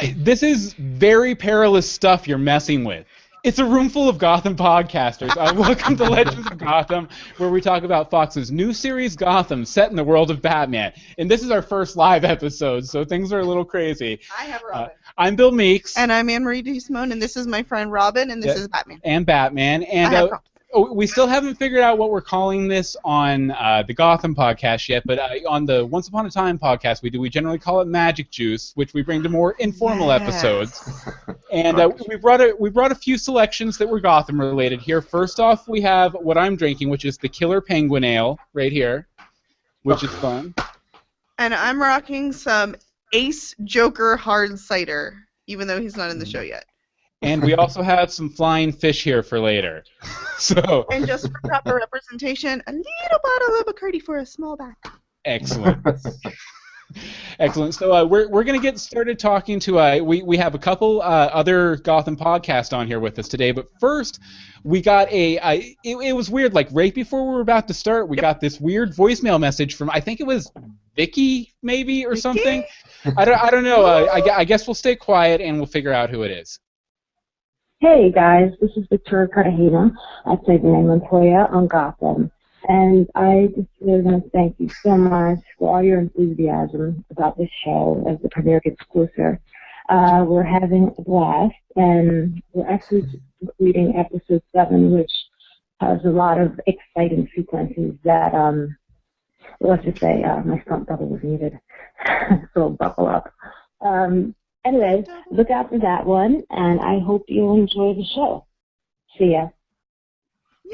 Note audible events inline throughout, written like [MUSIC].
I, this is very perilous stuff you're messing with. It's a room full of Gotham podcasters. Uh, welcome to Legends of Gotham, where we talk about Fox's new series Gotham, set in the world of Batman. And this is our first live episode, so things are a little crazy. I have Uh, Robin. I'm Bill Meeks and I'm Anne Marie DeSimone, and this is my friend Robin, and this Yeah. is Batman. and Batman, and I have uh, props. We still haven't figured out what we're calling this on uh, the Gotham podcast yet. But uh, on the Once Upon a Time podcast, we do we generally call it Magic Juice, which we bring to more informal Yes. episodes. [LAUGHS] And uh, we brought a we brought a few selections that were Gotham related here. First off, we have what I'm drinking, which is the Killer Penguin Ale right here, which is fun. And I'm rocking some Ace Joker hard cider, even though he's not in the show yet. And we also have some flying fish here for later. [LAUGHS] So And just for proper representation, a little bottle of Bacardi for a small back. excellent. [LAUGHS] Excellent. So uh, we're we're gonna get started talking to uh, we we have a couple uh, other Gotham podcasts on here with us today, but first we got a uh, it, it was weird like right before we were about to start we got this weird voicemail message from I think it was Vicky maybe or Vicky? something I don't I don't know uh, I, I guess we'll stay quiet and we'll figure out who it is. Hey guys, this is Victoria Cartagena. I played the name Montoya on Gotham. And I just really want to thank you so much for all your enthusiasm about this show as the premiere gets closer. Uh, we're having a blast, and we're actually completing episode 7, which has a lot of exciting sequences that, um, let's just say, uh, my front double was needed. [LAUGHS] so buckle up. Um, anyway, look out for that one, and I hope you'll enjoy the show. See ya.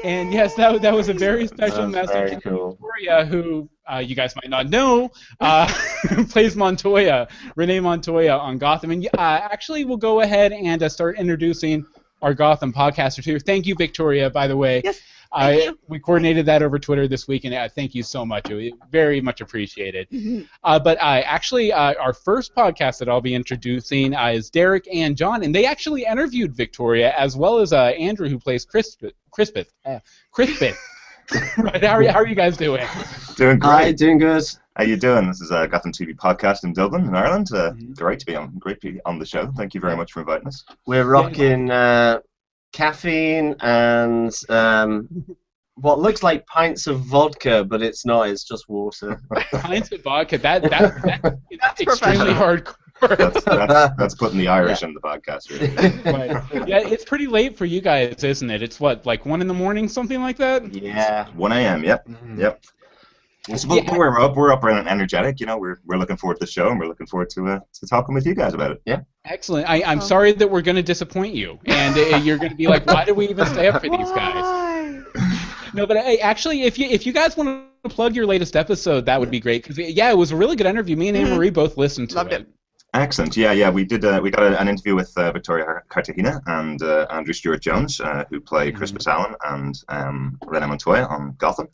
And yes, that, that was a very special That's message very to cool. Victoria, who uh, you guys might not know, uh, [LAUGHS] plays Montoya, Renee Montoya on Gotham. And uh, actually, we'll go ahead and uh, start introducing our Gotham podcasters here. Thank you, Victoria, by the way. Yes, I, you. We coordinated that over Twitter this week, and uh, thank you so much. It was very much appreciated. Mhm. Uh, but uh, actually, uh, our first podcast that I'll be introducing uh, is Derek and John, and they actually interviewed Victoria as well as uh, Andrew, who plays Crispith. Crispith. Uh, Crispith. [LAUGHS] right, how, are you, how are you guys doing? Doing Hi, great. doing good. How you doing? This is uh, Gotham TV podcast in Dublin, in Ireland. Uh, Mhm. Great to be on. Great to be on the show. Thank you very much for inviting us. We're rocking uh, caffeine and um, what looks like pints of vodka, but it's not. It's just water. [LAUGHS] Pints of vodka. That, that, that [LAUGHS] is That's extremely hardcore. That's, that's, that's putting the Irish in the podcast. Really. [LAUGHS] Right. Yeah, it's pretty late for you guys, isn't it? It's what, like one in the morning, something like that. yeah. 1 a.m. Yep. Mhm. Yep. So, but Yeah. we're up. We're up and energetic. You know, we're we're looking forward to the show, and we're looking forward to uh, to talking with you guys about it. Yeah. Excellent. I, I'm Oh. sorry that we're going to disappoint you, and uh, you're going to be like, why did we even stay up for these guys? No, but hey, actually, if you if you guys want to plug your latest episode, that would be great. Because yeah, it was a really good interview. Me and Anne Mhm. Marie both listened to Loved it. it. Excellent. Yeah, yeah. We did. Uh, we got a, an interview with uh, Victoria Cartagena and uh, Andrew Stewart Jones, uh, who play Crispus Allen and um, Renee Montoya on Gotham.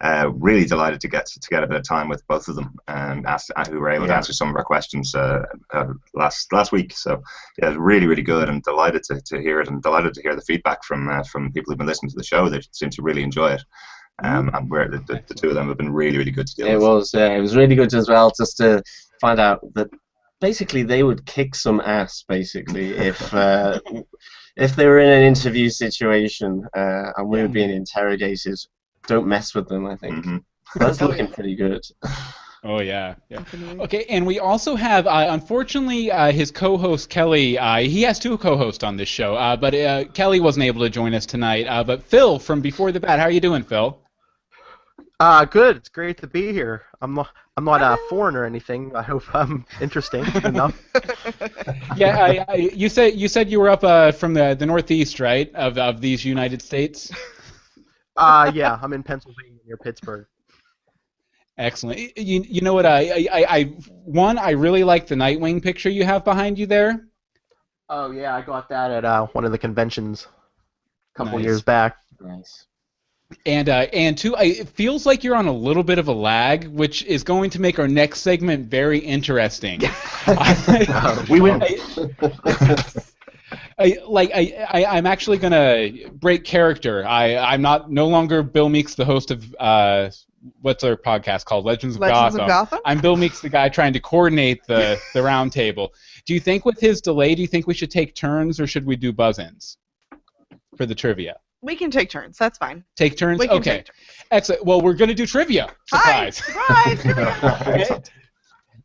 Uh, really delighted to get to get a bit of time with both of them and ask, who were able to answer some of our questions uh, uh, last last week. So yeah, it was really really good and delighted to, to hear it and delighted to hear the feedback from uh, from people who've been listening to the show. They seem to really enjoy it. Um, and where the, the, the two of them have been really really good to deal It with. was. It was really good as well, just to find out that basically they would kick some ass, basically, [LAUGHS] if uh, if they were in an interview situation uh, and we were being interrogated. Don't mess with them. I think Mhm. that's looking pretty good. [LAUGHS] Oh yeah, yeah. Okay, and we also have, uh, unfortunately, uh, his co-host Kelly. Uh, he has two co-hosts on this show, uh, but uh, Kelly wasn't able to join us tonight. Uh, but Phil from Before the Bat, how are you doing, Phil? Uh, good. It's great to be here. I'm not, I'm not a foreign or anything. I hope I'm interesting [LAUGHS] enough. Yeah, I, I, you said you said you were up uh, from the, the northeast, right, of of these United States. Uh, yeah, I'm in Pennsylvania near Pittsburgh. Excellent. You, you know what? I, I, I one I really like the Nightwing picture you have behind you there. Oh yeah, I got that at uh, one of the conventions a couple Nice. years back. Nice. And uh, and two, I, it feels like you're on a little bit of a lag, which is going to make our next segment very interesting. [LAUGHS] We win. I, like I, I, I'm actually gonna break character. I, I'm not no longer Bill Meeks, the host of uh, what's our podcast called, Legends of Legends Gotham. of Gotham. I'm Bill Meeks, the guy trying to coordinate the [LAUGHS] the round table. Do you think with his delay, do you think we should take turns or should we do buzz-ins for the trivia? We can take turns. That's fine. Take turns. We can okay. take turns. Excellent. Well, we're gonna do trivia. Hi, Surprise. [LAUGHS]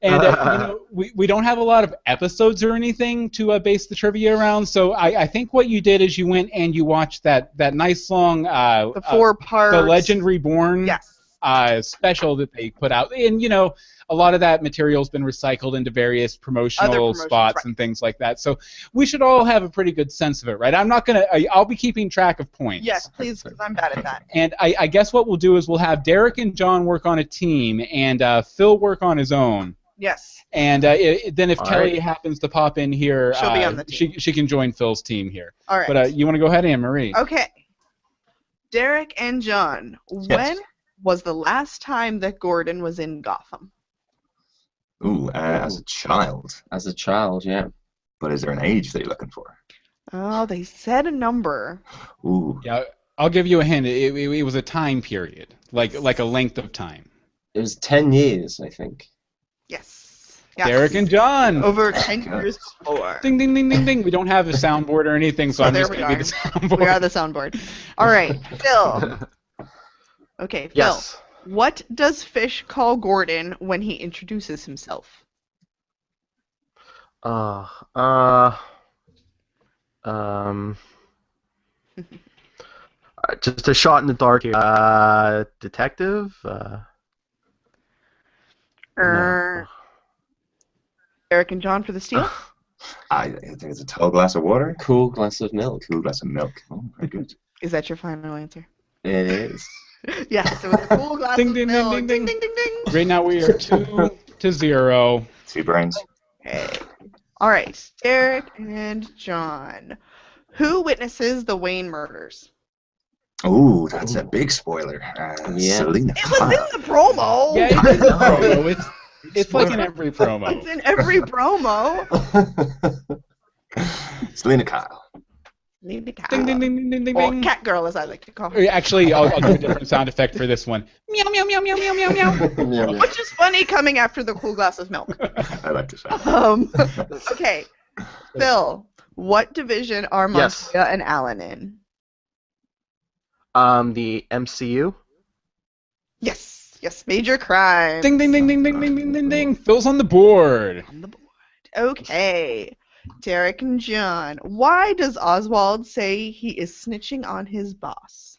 and uh, you [LAUGHS] know, we, we don't have a lot of episodes or anything to uh, base the trivia around. So I, I think what you did is you went and you watched that, that nice long uh, the four parts. uh, the Legend Reborn Yes. uh, special that they put out, and you know a lot of that material's been recycled into various promotional spots right. and things like that. So we should all have a pretty good sense of it, right? I'm not gonna. I, I'll be keeping track of points. Yes, please, because I'm bad at that. [LAUGHS] And I, I guess what we'll do is we'll have Derek and John work on a team, and uh, Phil work on his own. Yes. And uh, i then if All Kelly right. happens to pop in here, She'll be uh, on the she she can join Phil's team here. All right. But uh, you want to go ahead, Anne Marie? Okay. Derek and John, when was the last time that Gordon was in Gotham? Ooh, uh, as a child. As a child, yeah. But is there an age that you're looking for? Oh, they said a number. Ooh. Yeah, I'll give you a hint. It, it, it was a time period, like like a length of time. It was 10 years, I think. Yes. yes. Derek and John. Over 10 years before. Ding ding ding ding ding. We don't have a soundboard or anything, so Oh, I'm there just we gonna be are. the soundboard. We are the soundboard. All right, Phil. [LAUGHS] Okay, Phil. Yes. What does Fish call Gordon when he introduces himself? Uh, uh, um, [LAUGHS] uh, just a shot in the dark here. Uh, detective. Uh, Er, Derek and John for the steal. [SIGHS] I, I think it's a tall glass of water. Cool glass of milk. Cool glass of milk. Oh, very good. Is that your final answer? It is. [LAUGHS] Yes, it was a cool [LAUGHS] glass Ding, of ding, ding, milk. ding, ding, ding. ding, ding, ding. Right now we are [LAUGHS] two to zero. Two brains. Okay. All right, Derek and John. Who witnesses the Wayne murders? Ooh, that's a big spoiler. Uh, Yeah. Selina It was in the promo. Yeah, it's, in the promo. it's it's like in every promo. It's in every promo. [LAUGHS] Selina Kyle. Need to Ding ding ding ding ding ding. Or cat girl, as I like to call her. Actually, I'll, I'll do a different sound effect for this one. Meow meow meow meow meow meow meow. [LAUGHS] Yeah, yeah. Which is funny coming after the cool glass of milk. I like to say. Um, [LAUGHS] okay, Phil, what division are Yes. And Allen in? Um, the MCU. Yes, yes, major crime. Ding ding ding ding ding ding ding ding ding. Phil's on the board. On the board. Okay, Derek and John, why does Oswald say he is snitching on his boss?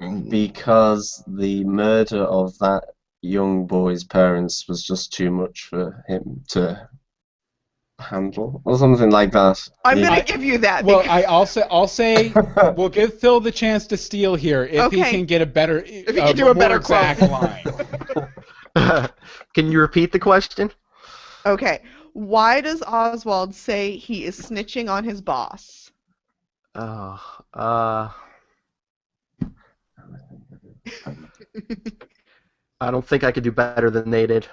Mm. Because the murder of that young boy's parents was just too much for him to handle, or something like that. I'm Yeah. gonna give you that. Well, because- I also I'll say [LAUGHS] we'll give Phil the chance to steal here if he can get a better If he can do a better exact quote. line. [LAUGHS] [LAUGHS] Can you repeat the question? okay, why does Oswald say he is snitching on his boss? Oh, uh, I don't think I could do better than they did.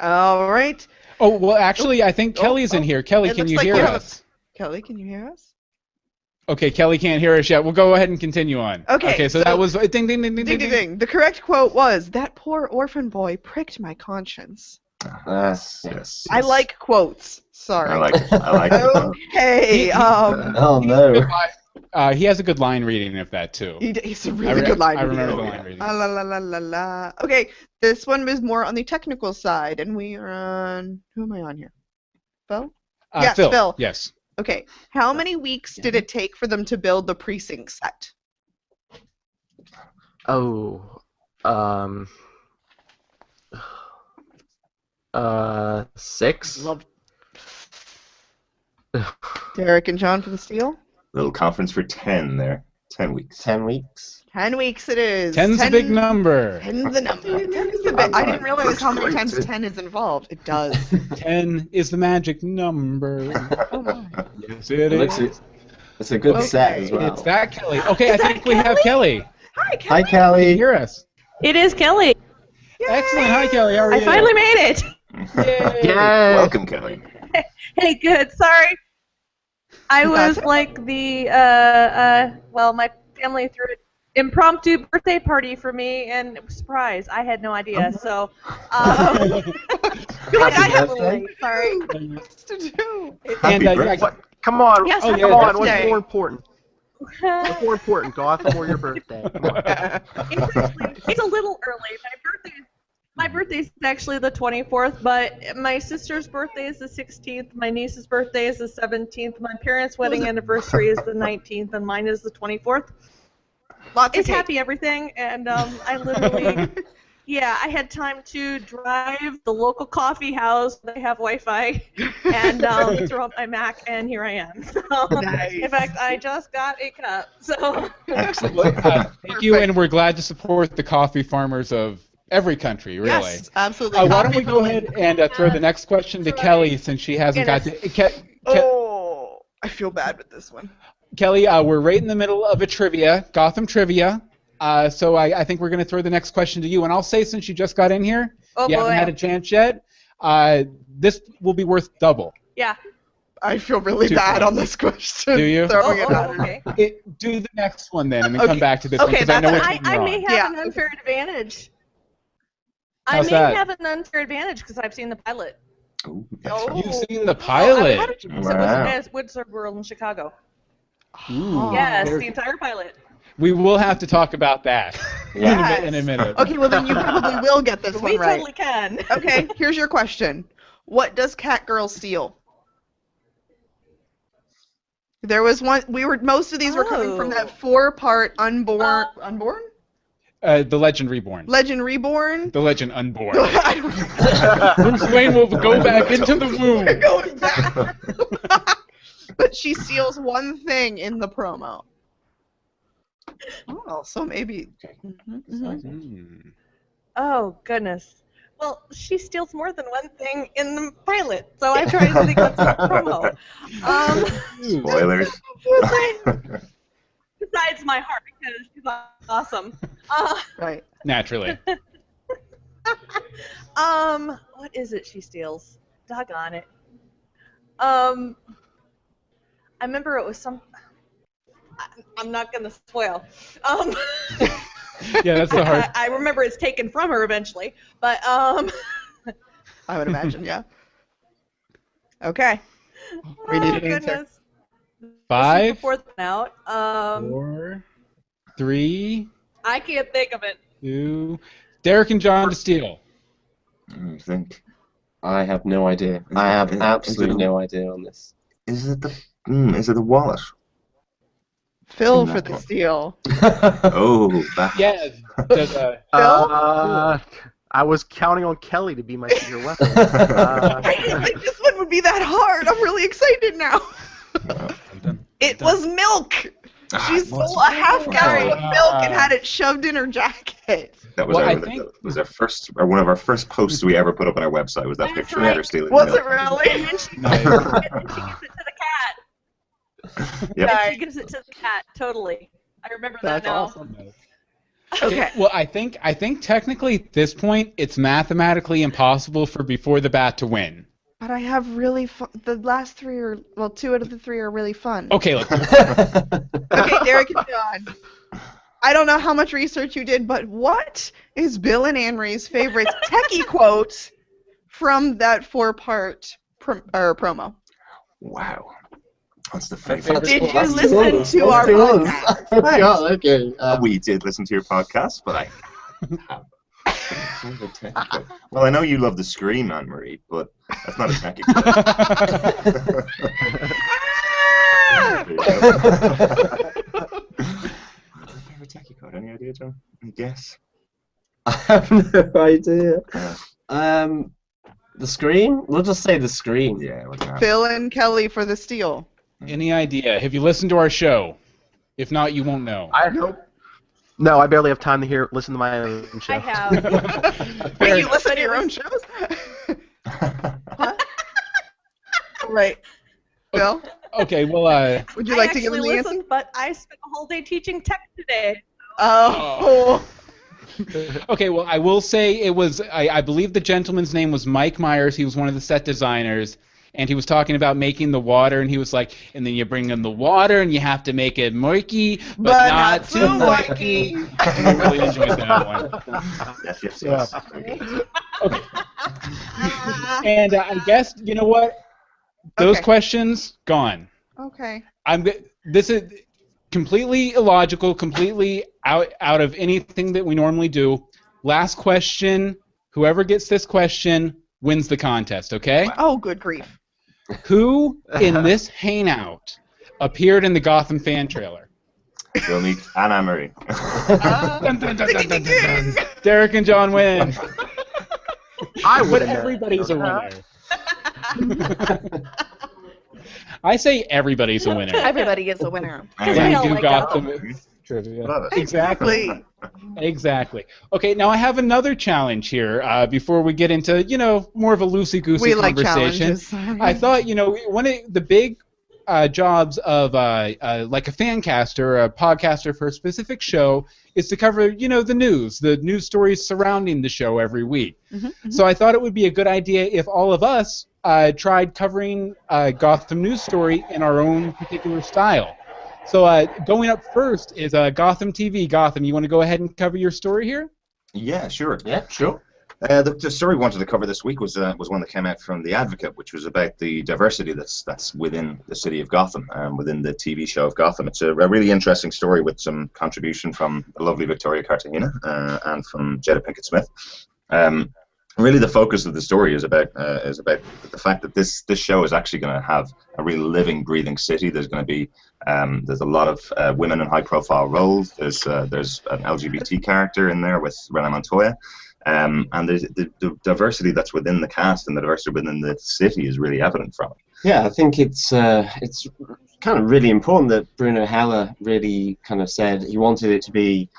All right, Oh well, actually, I think Oh, Kelly's in oh, here. Kelly, can you like hear you have a- us? Kelly, can you hear us? Okay, Kelly can't hear us yet. We'll go ahead and continue on. Okay, Okay, so, so- that was ding ding ding ding ding Ding ding ding. The correct quote was, "That poor orphan boy pricked my conscience." Yes. Yes. I yes. like quotes. Sorry. I like. I like. it. [LAUGHS] Okay. Um, Oh no. Uh, he has a good line reading of that too. he, he's a I really re- good line. I reader. remember the Oh, line reading. Ah, la la la la la. Okay, this one is more on the technical side, and we are on. Who am I on here? Phil. Uh, yes, Phil. Phil. Yes. Okay. How many weeks did it take for them to build the precinct set? Oh, um, uh, six. Love. Derek and John for the steal. Little conference for ten there. Ten weeks. Ten weeks. Ten weeks it is. Ten's ten, a big number. Ten's the number. [LAUGHS] Ten's the big. I didn't realize how many times ten is involved. It does. [LAUGHS] Ten is the magic number. [LAUGHS] Oh my. yes, it It looks is. it's a good Okay, set as well. It's that Kelly. Okay, I Is that think we have Kelly. Hi, Hi, Kelly. Can you Kelly. hear us? It is Kelly. Excellent. Hi, Kelly. How are I you? finally made it. Yay. Yay! Welcome, Kelly. Hey, good. Sorry. I [LAUGHS] was like the uh, uh, well, my family threw an impromptu birthday party for me, and it was a surprise. I had no idea, so [LAUGHS] um, I have a little birthday. late. Sorry. to do. and uh, birthday. What? Come on. Yes, Oh, come yeah, on. What's more important? What's more important, Gotham or your [LAUGHS] birthday? Come on. it's, actually- it's a little early. My birthday, my birthday is actually the 24th, but my sister's birthday is the 16th. My niece's birthday is the 17th. My parents' wedding anniversary is the 19th, and mine is the 24th. Lots It's of happy everything, and um, I literally, [LAUGHS] yeah, I had time to drive the local coffee house. They have Wi-Fi, and um, [LAUGHS] throw up my Mac, and here I am. [LAUGHS] So, Nice. In fact, I just got a cup. So. Excellent. uh, thank you, and we're glad to support the coffee farmers of every country, really. Yes, absolutely. Uh, why don't we go ahead and uh, throw the next question to Kelly since she hasn't got to. Ke- Ke- Oh, I feel bad with this one. Kelly, uh, we're right in the middle of a trivia, Gotham trivia. Uh, so I, I think we're going to throw the next question to you. And I'll say, since you just got in here, Oh you boy. haven't had a chance yet, uh, this will be worth double. yeah. I feel really Two bad points. on this question. Do you? Oh, it oh, okay. It, do the next one then, and then come back to this one because I know which that's- one I, you're I may have Yeah. an unfair advantage. How's I may that? have an unfair advantage because I've seen the pilot. Ooh, Oh. You've seen the Oh, pilot. how did you guess it Wow. was at Wizard World in Chicago? Ooh, yes, there- the entire pilot. we will have to talk about that Yeah. [LAUGHS] in, a, in a minute. Okay, well then you [LAUGHS] probably will get this we one right. We totally can. [LAUGHS] Okay, here's your question. What does Catgirl steal? There was one. We were most of these were coming from Oh. that four-part unborn, Uh, unborn, Uh, the Legend Reborn. Legend Reborn. the Legend Unborn. [LAUGHS] I don't know. [LAUGHS] Bruce Wayne will go back into the We're womb. going back. [LAUGHS] but she steals one thing in the promo. Oh, so maybe. Mhm, mhm. Hmm. Oh goodness. Well, she steals more than one thing in the pilot, so I try to think what's in the promo. Um, Spoilers. Besides my heart, because she's awesome. Uh, Right. Naturally. [LAUGHS] um, what is it she steals? Doggone it. Um, I remember it was some. I, I'm not gonna spoil. Um, [LAUGHS] Yeah, that's the hard. I, I remember it's taken from her eventually, but um. I would imagine. Yeah. [LAUGHS] Okay. We need oh, an answer. Goodness. Five, Before the out. Um, four, three, I can't think of it. two. Derek and John to steal. I think. I have no idea. I have it- absolutely it- no idea on this. Is it the? Mm, is it the wallet? Phil for the one. steal. [LAUGHS] Oh, that. Yeah. does, uh, [LAUGHS] Uh, I was counting on Kelly to be my secret weapon. Uh, [LAUGHS] I didn't think this one would be that hard. I'm really excited now. It was milk. Ah, She it stole a half gallon of Ah. milk and had it shoved in her jacket. That was Well, our, I that think- was our first, or one of our first posts we ever put up on our website. Was that That's picture of her stealing Was milk. Was it really? And then she, nice. and [LAUGHS] then she gives it to the cat. Yep. And she gives it to the cat. Totally. I remember that That's now. awesome. Okay. Well, I think I think technically at this point it's mathematically impossible for Before the Bat to win. But I have really fun. The last three are well, two out of the three are really fun. Okay, let's. [LAUGHS] Okay, Derek and John. I don't know how much research you did, but what is Bill and Anne Marie's favorite techie [LAUGHS] quote from that four-part prom- or promo? Wow. What's the favorite favorite? Did you That's listen two. to our podcast? Oh my god, okay. Uh, Um, we did listen to your podcast, but I. [LAUGHS] [LAUGHS] well, I know you love the scream, Anne Marie, but that's not a techie. [LAUGHS] [LAUGHS] What's your favorite techie code? Any idea, John? Any guess? I have no idea. Yeah. Um, the scream? We'll just say the scream. Yeah, we're gonna have Phil and Kelly for the steal. Any idea? Have you listened to our show? If not, you won't know. I hope. No, I barely have time to hear listen to my own show. I have. [LAUGHS] Wait, you listen to your own was- shows? [LAUGHS] right. Phil, [LAUGHS] Okay, well, uh, would you I like to give actually him the answer? listened, but I spent a whole day teaching tech today. Oh. okay, well, I will say it was. I, I believe the gentleman's name was Mike Myers. He was one of the set designers, and he was talking about making the water, and he was like, and then you bring in the water, and you have to make it murky, but, But not, not too too murky. I really enjoyed that one. [LAUGHS] Yes, yes, Yeah. yes. Okay. And uh, I guess you know what? Those Okay. questions gone. Okay. I'm. This is completely illogical, completely out out of anything that we normally do. Last question. Whoever gets this question wins the contest. Okay? Oh, good grief. Who in [LAUGHS] this hangout appeared in the Gotham fan trailer? We'll meet Anna Marie. Ah, dun, dun, dun, dun, dun, dun, dun. Derek and John win. I But would have everybody's a winner. [LAUGHS] I say everybody's a winner. Everybody is a winner. Because we all do like Gotham Gotham. Trivia. Love it. Exactly. [LAUGHS] Exactly. Okay, now I have another challenge here. Uh, before we get into, you know, more of a loosey goosey We like conversation, challenges. [LAUGHS] I thought, you know, one of the big uh, jobs of uh, uh, like a fan caster, a podcaster for a specific show, is to cover, you know, the news, the news stories surrounding the show every week. Mhm, So I thought it would be a good idea if all of us uh, tried covering a Gotham news story in our own particular style. So uh, going up first is uh, Gotham TV. Gotham, you want to go ahead and cover your story here? Yeah, sure. Yeah, sure. Uh, the, the story we wanted to cover this week was uh, was one that came out from the Advocate, which was about the diversity that's that's within the city of Gotham, um, within the TV show of Gotham. It's a, a really interesting story with some contribution from the lovely Victoria Cartagena uh, and from Jada Pinkett Smith. Um, really, the focus of the story is about uh, is about the fact that this this show is actually going to have a real living, breathing city. There's going to be um, there's a lot of uh, women in high profile roles. There's uh, there's an LGBT character in there with Renee Montoya. Um, and the, the, the diversity that's within the cast and the diversity within the city is really evident from it. Yeah, I think it's uh, it's kind of really important that Bruno Heller really kind of said he wanted it to be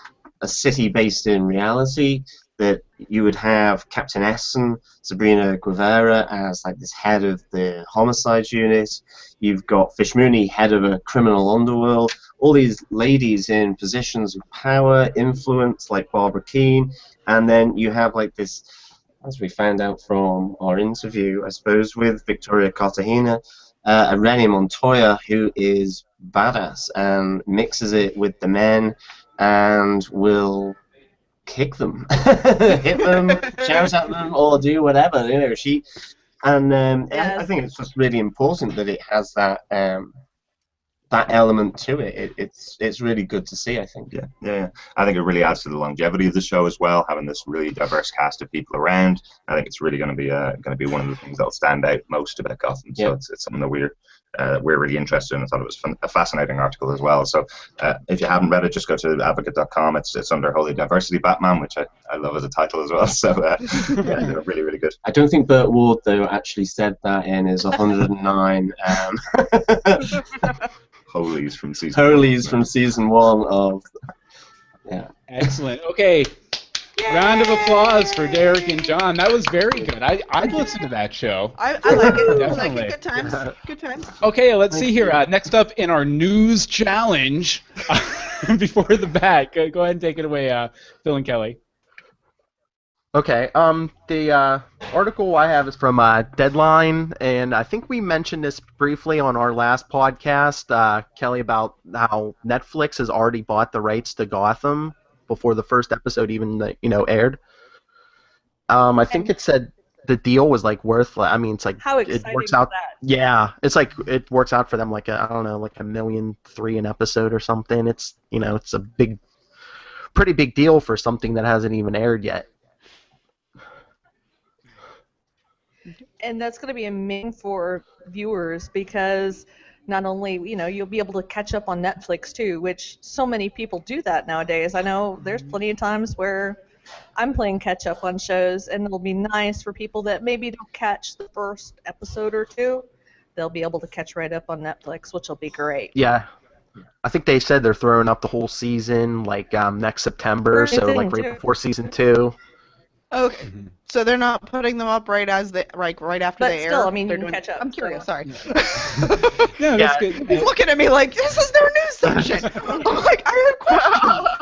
a city based in reality. That you would have Captain Essen, Zabryna Guevara as like this head of the homicide unit. You've got Fish Mooney, head of a criminal underworld. All these ladies in positions of power, influence, like Barbara Kean, and then you have like this as we found out from our interview, I suppose, with Victoria Cartagena, uh, a Montoya who is badass and mixes it with the men and will kick them, [LAUGHS] hit them, shout at them, or do whatever. You know, she. And um, I- I think it's just really important that it has that um, that element to it. it. It's it's really good to see. I think. Yeah, yeah, yeah. I think it really adds to the longevity of the show as well, having this really diverse cast of people around. I think it's really going to be uh, going to be one of the things that'll stand out most about Gotham. So Yeah. it's, it's something that we're uh, we're really interested in. I thought it was fun, a fascinating article as well. So uh, if you haven't read it, just go to advocate.com. It's it's under Holy Diversity Batman, which I, I love as a title as well. [LAUGHS] So uh, yeah, they're really really good. I don't think Burt Ward though actually said that in his 109 um, [LAUGHS] Holies from season. Holies from season one of. Yeah. Excellent. Okay, round of applause for Derek and John. That was very good. I I'd listen to that show. I, I like it. I like Definitely. it. Good times. Good times. Okay, let's see here. Uh, next up in our news challenge, [LAUGHS] before the bat, go, go ahead and take it away, uh, Phil and Kelly. Okay. Um, the uh, article I have is from uh, Deadline, and I think we mentioned this briefly on our last podcast, uh, Kelly, about how Netflix has already bought the rights to Gotham before the first episode even you know aired. Um, I think it said the deal was like worth. like, I mean, it's like How it works out. Yeah, it's like it works out for them like a, I don't know, like a million three an episode or something. It's you know, it's a big, pretty big deal for something that hasn't even aired yet. and that's going to be a amazing for viewers because not only you know you'll be able to catch up on Netflix too, which so many people do that nowadays. I know there's plenty of times where I'm playing catch up on shows, and it'll be nice for people that maybe don't catch the first episode or two. They'll be able to catch right up on Netflix, which will be great. Yeah. I think they said they're throwing up the whole season like um, next September, so like right too. before season two. Okay. Mm-hmm. So they're not putting them up right as they like right after But they still, air. I mean, they're you can doing- catch up, I'm so- curious. Sorry. No, [LAUGHS] that's Yeah. good. He's looking at me like this is their news section. [LAUGHS] I'm like I have questions. [LAUGHS]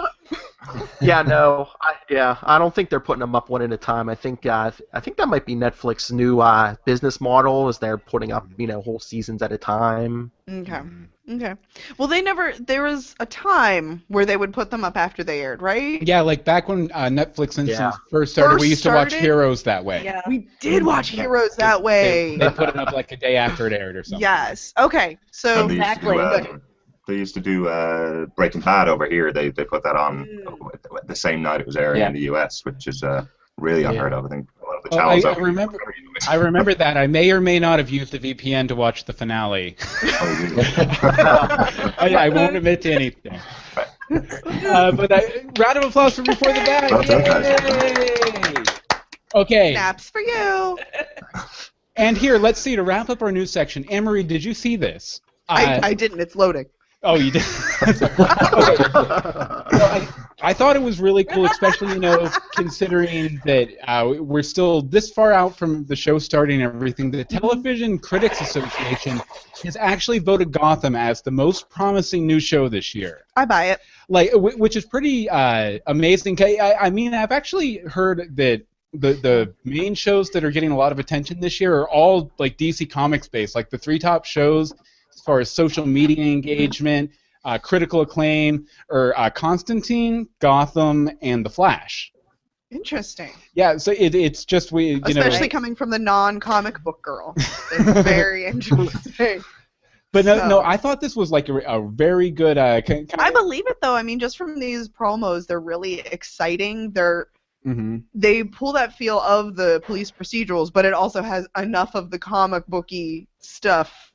[LAUGHS] yeah, no, I, yeah, I don't think they're putting them up one at a time. I think uh, I think that might be Netflix's new uh, business model, is they're putting up you know whole seasons at a time. Okay. Okay. Well, they never. There was a time where they would put them up after they aired, right? Yeah, like back when uh, Netflix instance Yeah. first started, First we used to watch? Heroes that way. Yeah. We did watch Heroes that way. They, they put it up like a day after it aired or something. Yes. Okay. So And they used to Exactly. They used to do uh, Breaking Bad over here. They they put that on Mm. the same night it was airing Yeah. in the US, which is uh, really unheard of. I think a lot of the Oh, I, channels I over remember. don't do it. I remember [LAUGHS] that. I may or may not have used the VPN to watch the finale. Oh, [LAUGHS] really? I, I won't admit to anything. Uh, but I, round of applause for Before the Bat. Well done, guys. Okay, snaps for you. and here, let's see, to wrap up our news section, Emery, did you see this? I, Uh, I didn't. It's loading. Oh, you did. okay. [LAUGHS] Well, I, I thought it was really cool, especially you know considering that uh, we're still this far out from the show starting and everything. The Television Critics Association has actually voted Gotham as the most promising new show this year. I buy it. Like, wh- which is pretty uh, amazing. I, I mean, I've actually heard that. The, the main shows that are getting a lot of attention this year are all like DC Comics based. Like the three top shows far as social media engagement, uh, critical acclaim, or uh, Constantine, Gotham, and The Flash. Interesting. Yeah, so it, it's just we, you Especially know, coming from the non-comic book girl. It's very [LAUGHS] interesting. but no, so- no, I thought this was like a, a very good uh, kind I believe it though. I mean, just from these promos, they're really exciting. They're hmm they pull that feel of the police procedurals, but it also has enough of the comic booky stuff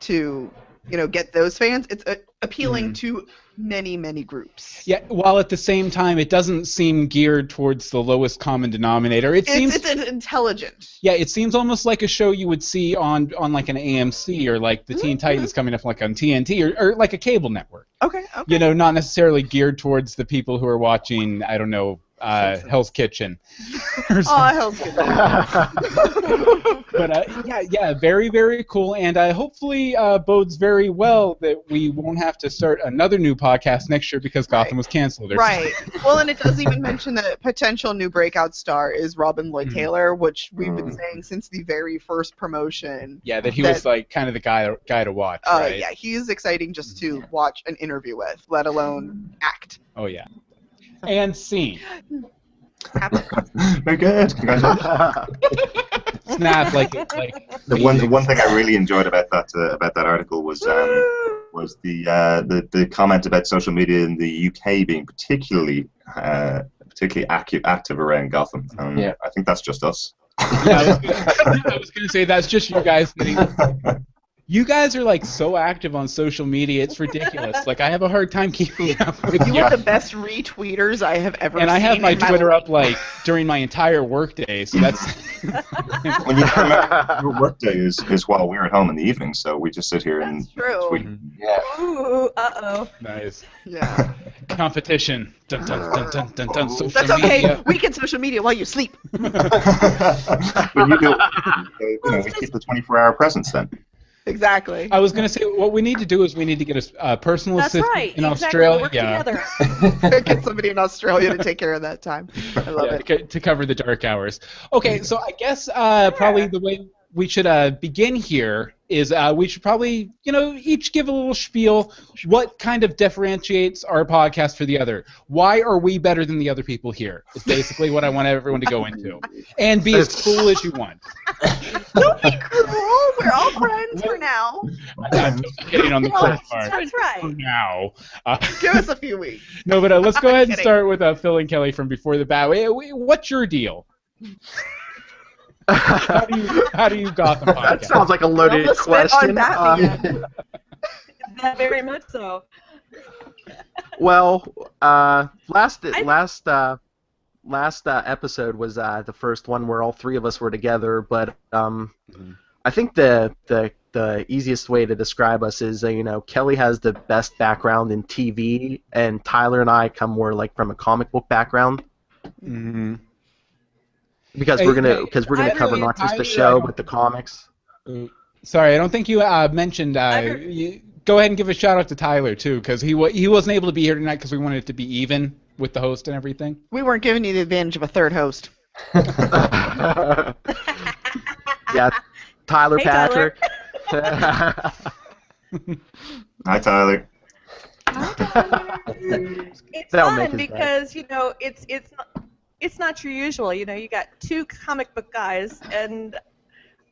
to, you know, get those fans. It's uh, appealing mm-hmm. to many, many groups. Yeah, while at the same time it doesn't seem geared towards the lowest common denominator. It It's, seems it's intelligent. Yeah, it seems almost like a show you would see on on like an AMC or like the Teen mm-hmm, Titans mm-hmm. coming up like on TNT or, or like a cable network. Okay. Okay. You know, not necessarily geared towards the people who are watching, I don't know, uh, Hell's Kitchen. [LAUGHS] or Oh, hell's good. [LAUGHS] but uh, yeah, yeah, very very cool, and uh, hopefully uh, bodes very well that we won't have to start another new podcast next year because Gotham was canceled. Or Right. [LAUGHS] Well, and it does even mention that a potential new breakout star is Robin Lord Mhm. Taylor, which we've been Mm. saying since the very first promotion. Yeah, that he That- was like kind of the guy guy to watch, Uh, right? Yeah, he is exciting just to watch an interview with, let alone act. Oh yeah. And scene. [LAUGHS] Very good. Congratulations. [LAUGHS] Snap like like The one, the one thing I really enjoyed about that uh, about that article was um, [GASPS] was the, uh, the the comment about social media in the UK being particularly uh, particularly acu- active around Gotham. Um, Yeah. I think that's just us. Yeah, [LAUGHS] I was gonna- I was gonna say that's just you guys. Getting, you guys are like so active on social media, it's ridiculous. Like I have a hard time keeping up with You you. are the best retweeters I have ever And seen. I have my in Twitter life. up like during my entire workday, so that's [LAUGHS] when you remember, your workday is, is while we're at home in the evening, so we just sit here and That's true. tweet. Yeah. Ooh, uh oh. nice Yeah. [LAUGHS] competition. Dun, dun, dun, dun, dun, dun, social That's okay. media. We can social media while you sleep. [LAUGHS] but you do, you know, we keep the 24-hour presence then. Exactly. I was gonna say what we need to do is we need to get a, uh, personal That's assistant right. in exactly. Australia. Work yeah. together. [LAUGHS] [LAUGHS] Get somebody in Australia to take care of that time. I love yeah, it. to, to cover the dark hours. Okay, so I guess uh, probably the way we should uh, begin here is uh, we should probably, you know, each give a little spiel. What kind of differentiates our podcast for the other? Why are we better than the other people here? Is basically what I want everyone to go into, [LAUGHS] and be as cool as you want. Don't be cruel. We're all [LAUGHS] friends for now. I'm just kidding on the [LAUGHS] first part. That's right. For now. Uh, Give us a few weeks. [LAUGHS] no, but uh, let's go ahead and start with uh, Phil and Kelly from Before the Bat. Wait, wait, What's your deal? How do you how do you Gotham podcast? that sounds like a loaded Almost spit on question. Batman. Um, That very much so. well, uh, last I- last uh, last uh, episode was uh, the first one where all three of us were together, but um, Mhm. I think the the the easiest way to describe us is uh, you know Kelly has the best background in TV, and Tyler and I come more like from a comic book background Mm-hmm. because Hey, we're gonna hey, because we're gonna I cover really- not just I- the show I- but the comics. Sorry, I don't think you uh, mentioned. Uh, you, go ahead and give a shout out to Tyler too, because he wa- he wasn't able to be here tonight because we wanted it to be even. with the host and everything. We weren't giving you the advantage of a third host. [LAUGHS] [LAUGHS] yeah, Tyler Hey, Tyler. Patrick. [LAUGHS] Hi, Tyler. [LAUGHS] it's That'll fun his day. because you know it's it's not it's not your usual. You know, you got two comic book guys, and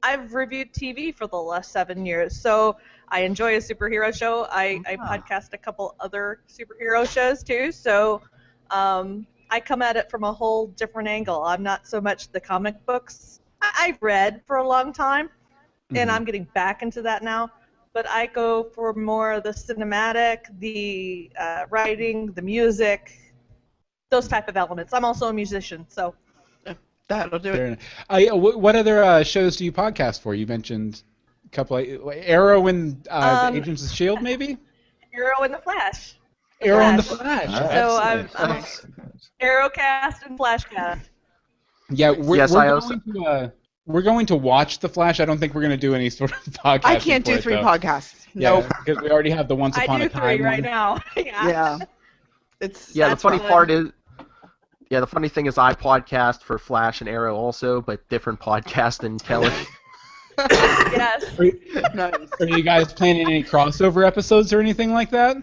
I've reviewed TV for the last seven years, so I enjoy a superhero show. I, I Ah. podcast a couple other superhero shows too, so um, I come at it from a whole different angle. I'm not so much the comic books. I, I've read for a long time, and Mhm. I'm getting back into that now. But I go for more of the cinematic, the uh, writing, the music, those type of elements. I'm also a musician, so That'll do Fair it. enough. Uh, yeah, wh- what other uh, shows do you podcast for? You mentioned a couple, of, Arrow and uh, Um, the Agents of Shield, maybe. [LAUGHS] Arrow and the Flash, Arrow and the Flash. Flash. So I'm, I'm Arrowcast and Flashcast. Yeah, we're, Yes, we're I going also- to uh, we're going to watch the Flash. I don't think we're going to do any sort of [LAUGHS] podcast. I can't do for it, three though. podcasts. Yeah, because [LAUGHS] we already have the Once [LAUGHS] Upon a Time. I do three Time right one. now. yeah. Yeah. It's yeah, the funny fun. part is, yeah, the funny thing is I podcast for Flash and Arrow also, but different podcast than Kelly. Yes. nice. Are you guys planning any crossover episodes or anything like that?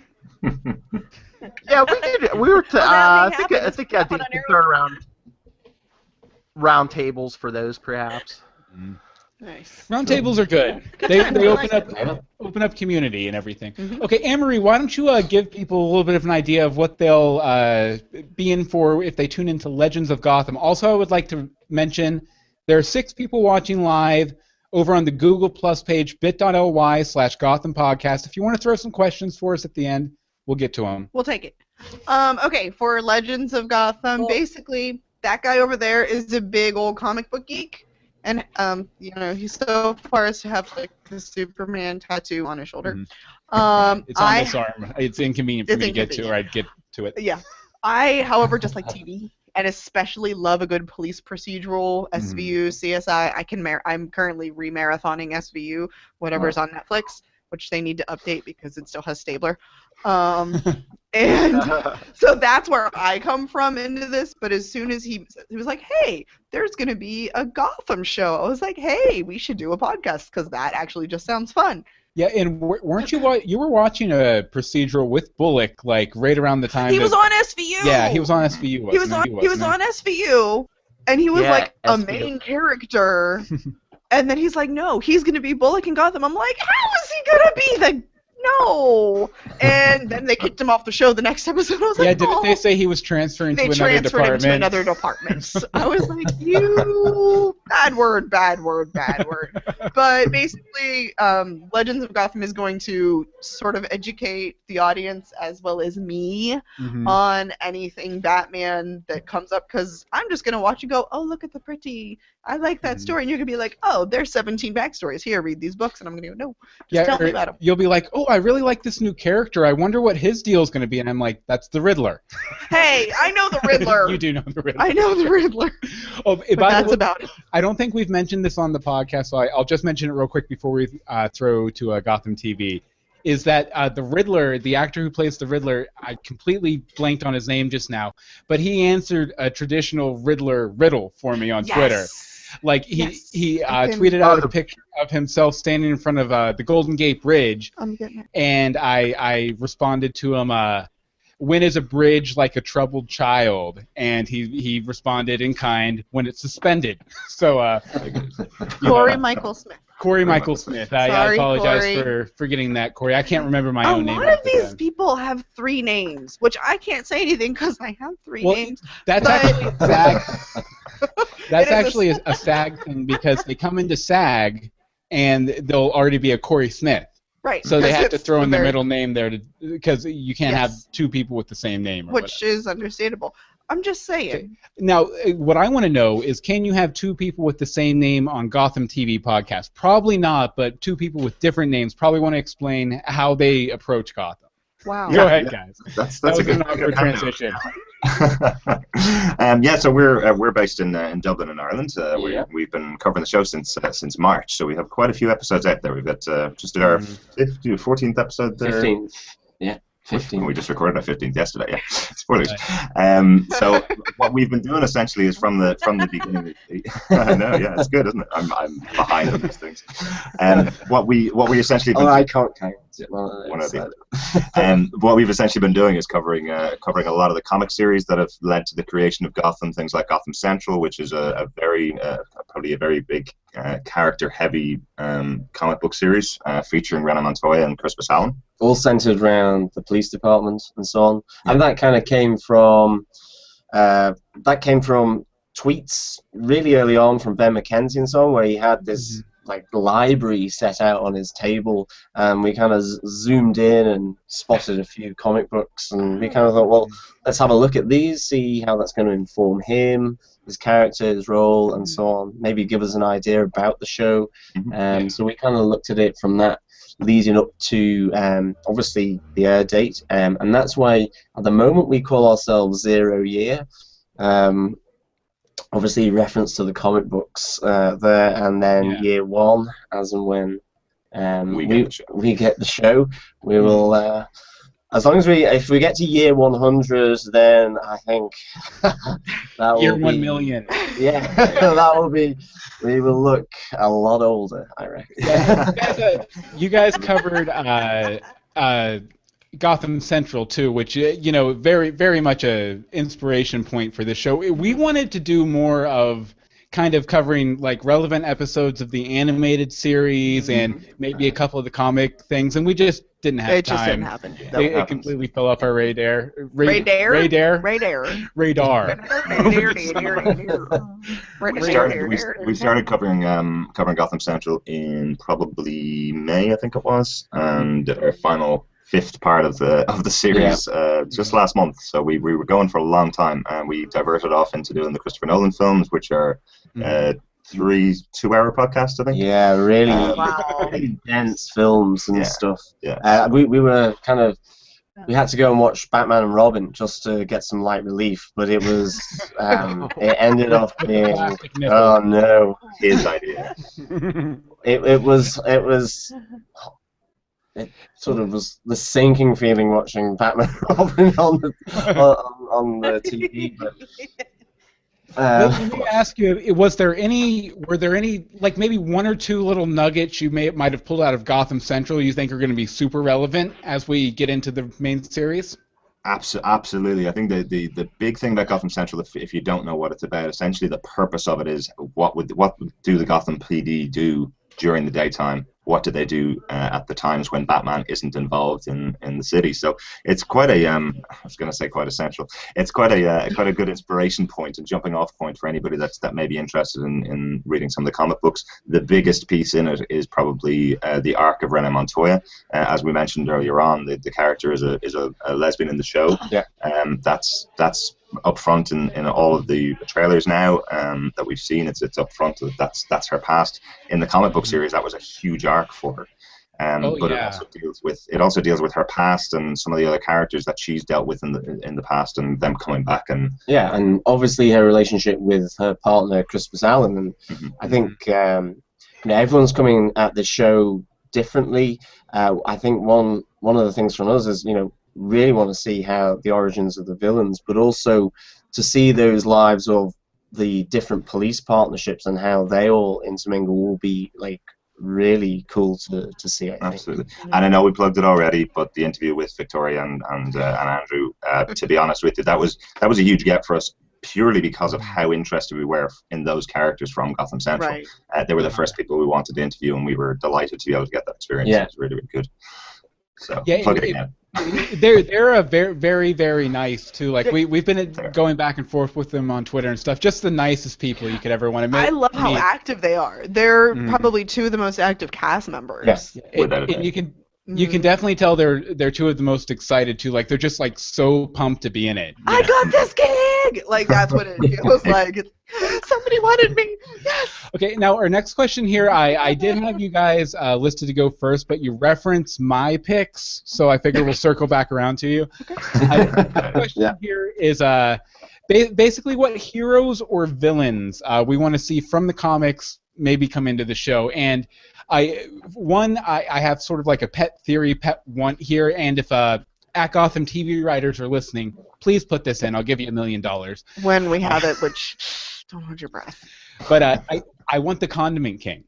yeah, we did. We were. T- Well, uh, I think. I think I Put think on we Arrow. throw around round tables for those, perhaps. Nice. Roundtables are good. Good They, they open like up open up community and everything. Mhm. Okay, Amory, why don't you uh, give people a little bit of an idea of what they'll uh, be in for if they tune into Legends of Gotham? Also, I would like to mention there are six people watching live over on the Google Plus page, bit.ly slash Gotham Podcast. If you want to throw some questions for us at the end, we'll get to them. We'll take it. Um, okay, for Legends of Gotham, Cool. basically that guy over there is a big old comic book geek, and um, you know he's so far as to have like the Superman tattoo on his shoulder. Um, It's on I this arm. It's inconvenient for It's me to get to, or. I'd get to it. yeah, I however just like TV and especially love a good police procedural SVU CSI. I can mar- I'm currently remarathoning SVU whatever's on Netflix, which they need to update because it still has Stabler. Um, [LAUGHS] and [LAUGHS] so that's where I come from into this. But as soon as he he was like, "Hey, there's gonna be a Gotham show," I was like, "Hey, we should do a podcast because that actually just sounds fun." Yeah, and weren't you you were watching a procedural with Bullock like right around the time He that- was on SVU. Yeah, he was on SVU. He wasn't was on. He was wasn't on SVU, and he was Yeah, like a SVU. main character. [LAUGHS] and then he's like, "No, he's gonna be Bullock in Gotham." I'm like, "How is he gonna be the no?" And then they kicked him off the show the next episode. I was Yeah, like, didn't "Oh." they say he was transferring they to another transferred him department? to another department. So I was like, you bad word, bad word, bad word. But basically, um, Legends of Gotham is going to sort of educate the audience as well as me Mhm. on anything Batman that comes up because I'm just gonna watch and go, oh look at the pretty, I like that Mhm. story, and you're gonna be like, oh, there's 17 backstories here, read these books, and I'm gonna go, no, just yeah, tell me about them. you'll be like, "Oh, I really like this new character. I wonder what his deal is going to be." And I'm like, "That's the Riddler." [LAUGHS] Hey, I know the Riddler. [LAUGHS] you do know the Riddler. I know the Riddler, [LAUGHS] Oh, but by the that's way, about it. I don't think we've mentioned this on the podcast, so I, I'll just mention it real quick before we uh, throw to uh, Gotham TV. Is that uh, the Riddler, the actor who plays the Riddler? I completely blanked on his name just now, but he answered a traditional Riddler riddle for me on Twitter. Yes. Like he Yes, he uh, can- tweeted out Oh, a picture of himself standing in front of uh, the Golden Gate Bridge, I'm and I I responded to him. Uh, when is a bridge like a troubled child? And he he responded in kind when it's suspended. [LAUGHS] So uh, Corey know, [LAUGHS] Michael Smith. Corey Michael Smith. I, I apologize Corey. for forgetting that Corey. I can't remember my A own name. A lot of these time. people have three names, which I can't say anything because I have three Well, names. That's but- actually a SAG. [LAUGHS] That's It is a actually a, a [LAUGHS] SAG thing because they come into SAG and there'll already be a Corey Smith. Right. So they have to throw in the very- middle name there to because you can't have two people with the same name. Or Which is understandable. I'm just saying. Now, uh, what I want to know is, can you have two people with the same name on Gotham TV podcast? Probably not, but two people with different names probably want to explain how they approach Gotham. Wow. Go ahead, guys. That's That that's a was an good, awkward good transition. [LAUGHS] um, yeah, so we're uh, we're based in uh, in Dublin in Ireland. Uh, we, Yeah. We've been covering the show since uh, since March, so we have quite a few episodes out there. We've got uh, just did our Mhm. 15th, 14th episode there. 15th. Yeah. 15. We just recorded our 15th yesterday. Yeah, it's [LAUGHS] spoilers. Um, so [LAUGHS] what we've been doing essentially is from the from the beginning. [LAUGHS] I know, yeah, it's good, isn't it? I'm, I'm behind on these things. And um, what we what we essentially been oh, I can't count. One of the [LAUGHS] um, what we've essentially been doing is covering uh, covering a lot of the comic series that have led to the creation of Gotham. Things like Gotham Central, which is a, a very uh, probably a very big uh, character-heavy um, comic book series uh, featuring Renee Montoya and Crispus Allen. All centered around the police department and so on, yeah. and that kind of came from uh, that came from tweets really early on from Ben McKenzie and so on, where he had this. Like library set out on his table, and we kind of z- zoomed in and spotted a few comic books, and we kind of thought, well, let's have a look at these, see how that's going to inform him, his character, his role, and so on. Maybe give us an idea about the show. Mm-hmm. Um, so we kind of looked at it from that leading up to um, obviously the air date, um, and that's why at the moment we call ourselves Zero Year. Um, obviously reference to the comic books uh, there, and then yeah. year one, as and when um, we, we, get we, get the show, we mm. will. Uh, as long as we, if we get to year 100, then I think [LAUGHS] that year be, million. Yeah, [LAUGHS] that will be. We will look a lot older, I reckon. Yeah, [LAUGHS] you, guys, you guys covered uh, uh, Gotham Central too, which uh, you know very very much a inspiration point for this show. We wanted to do more of kind of covering like relevant episodes of the animated series and mm-hmm. maybe a couple of the comic things, and we just didn't have it time. It just didn't happen. It, it completely fell off our radar. Ra- radar. Radar. Radar. [LAUGHS] Radar. we, started, we, we started covering um, covering Gotham Central in probably May, I think it was, and our final fifth part of the of the series yeah. uh, just last month. So we, we were going for a long time, and we diverted off into doing the Christopher Nolan films, which are mm-hmm. uh, three two-hour podcasts, I think. Yeah, really, um, wow. dense films and yeah. stuff. Yeah, uh, we we were kind of. We had to go and watch Batman and Robin just to get some light relief, but it was [LAUGHS] um, it ended up being oh no his idea. [LAUGHS] it, it was it was [LAUGHS] it sort of was the sinking feeling watching Batman Robin [LAUGHS] on the on, on the [LAUGHS] TV. But, uh, let, me ask you: Was there any? Were there any like maybe one or two little nuggets you may might have pulled out of Gotham Central you think are going to be super relevant as we get into the main series? Absolutely. I think the, the, the big thing about Gotham Central, if, if you don't know what it's about, essentially the purpose of it is what would what do the Gotham PD do during the daytime what do they do uh, at the times when Batman isn't involved in, in the city. So it's quite a um, I was going to say quite essential. It's quite a uh, quite a good inspiration point and jumping off point for anybody that's that may be interested in, in reading some of the comic books. The biggest piece in it is probably uh, the arc of Renee Montoya. Uh, as we mentioned earlier on, the, the character is a is a, a lesbian in the show. Yeah. Um, that's that's up front in, in all of the trailers now um, that we've seen. It's it's up front. That's that's her past. In the comic book series, that was a huge arc for her. Um, oh, but yeah. it also deals with it also deals with her past and some of the other characters that she's dealt with in the in the past and them coming back and yeah and obviously her relationship with her partner Crispus Allen and mm-hmm. I think um, you know everyone's coming at the show differently. Uh, I think one one of the things from us is you know really want to see how the origins of the villains, but also to see those lives of the different police partnerships and how they all intermingle will be like really cool to, to see. I Absolutely, and I know we plugged it already, but the interview with Victoria and and, uh, and Andrew, uh, to be honest with you, that was that was a huge get for us purely because of how interested we were in those characters from Gotham Central. Right. Uh, they were the first people we wanted to interview, and we were delighted to be able to get that experience. Yeah. It was really, really good. So yeah, it, it, it they're they're a very very very nice too. Like we we've been going back and forth with them on Twitter and stuff. Just the nicest people you could ever want to meet. I love how active they are. They're mm. probably two of the most active cast members. Yes, it, and you can you can mm-hmm. definitely tell they're they're two of the most excited too. Like they're just like so pumped to be in it. I know? got this gig. Like that's what it [LAUGHS] feels like. [LAUGHS] Somebody wanted me. Yes. Okay, now our next question here. I I did have you guys uh, listed to go first, but you reference my picks, so I figure we'll circle back around to you. I, the question yeah. here is uh basically what heroes or villains uh, we want to see from the comics maybe come into the show and I one I, I have sort of like a pet theory, pet one here, and if uh, at Gotham TV writers are listening, please put this in. I'll give you a million dollars. When we have it, [LAUGHS] which don't hold your breath. But uh, I I want the Condiment King.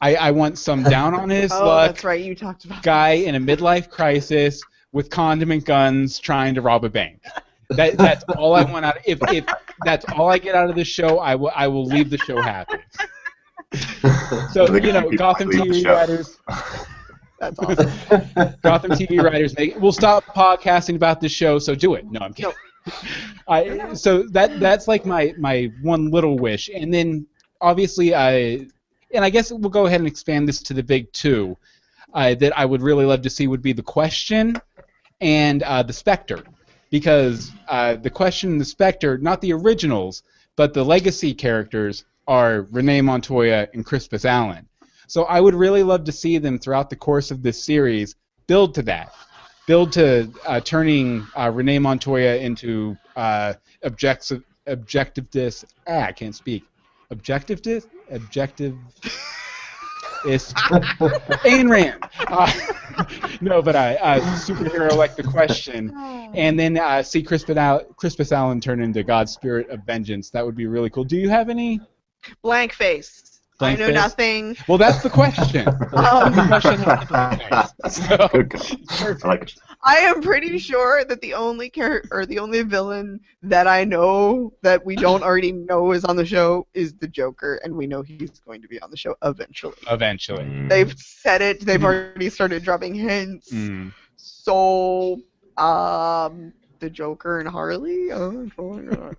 I, I want some down on his [LAUGHS] Oh, luck that's right. You talked about guy in a midlife crisis with condiment guns trying to rob a bank. That, that's all I want out. Of, If, if that's all I get out of this show, I will I will leave the show happy. [LAUGHS] So The you know, people Gotham leave TV writers, [LAUGHS] That's awesome. Gotham TV writers make. We'll stop podcasting about this show, so do it. No, I'm kidding. I so that that's like my my one little wish, and then obviously I, and I guess we'll go ahead and expand this to the big two. Uh, that I would really love to see would be the question and uh, the Spectre, because uh, the question and the Spectre, not the originals, but the legacy characters are Renee Montoya and Crispus Allen. So I would really love to see them throughout the course of this series build to that, build to uh, turning uh, Renee Montoya into uh, objective objective dis. Ah, I can't speak. Objective dis. Objective. Is [LAUGHS] Ayn Rand. Uh, [LAUGHS] no, but I uh, superhero like the question, and then uh, see Crispus, Al- Crispus Allen turn into God's spirit of vengeance. That would be really cool. Do you have any? Blank face. Blank I know face? nothing. Well, that's the question. [LAUGHS] Um, the question has the blank face. [LAUGHS] So, I like. I am pretty sure that the only character or the only villain that I know that we don't already know is on the show is the Joker, and we know he's going to be on the show eventually. eventually. Mm. They've said it. They've Mm. already started dropping hints. Mm. So, um, the Joker and Harley. Oh, oh my God.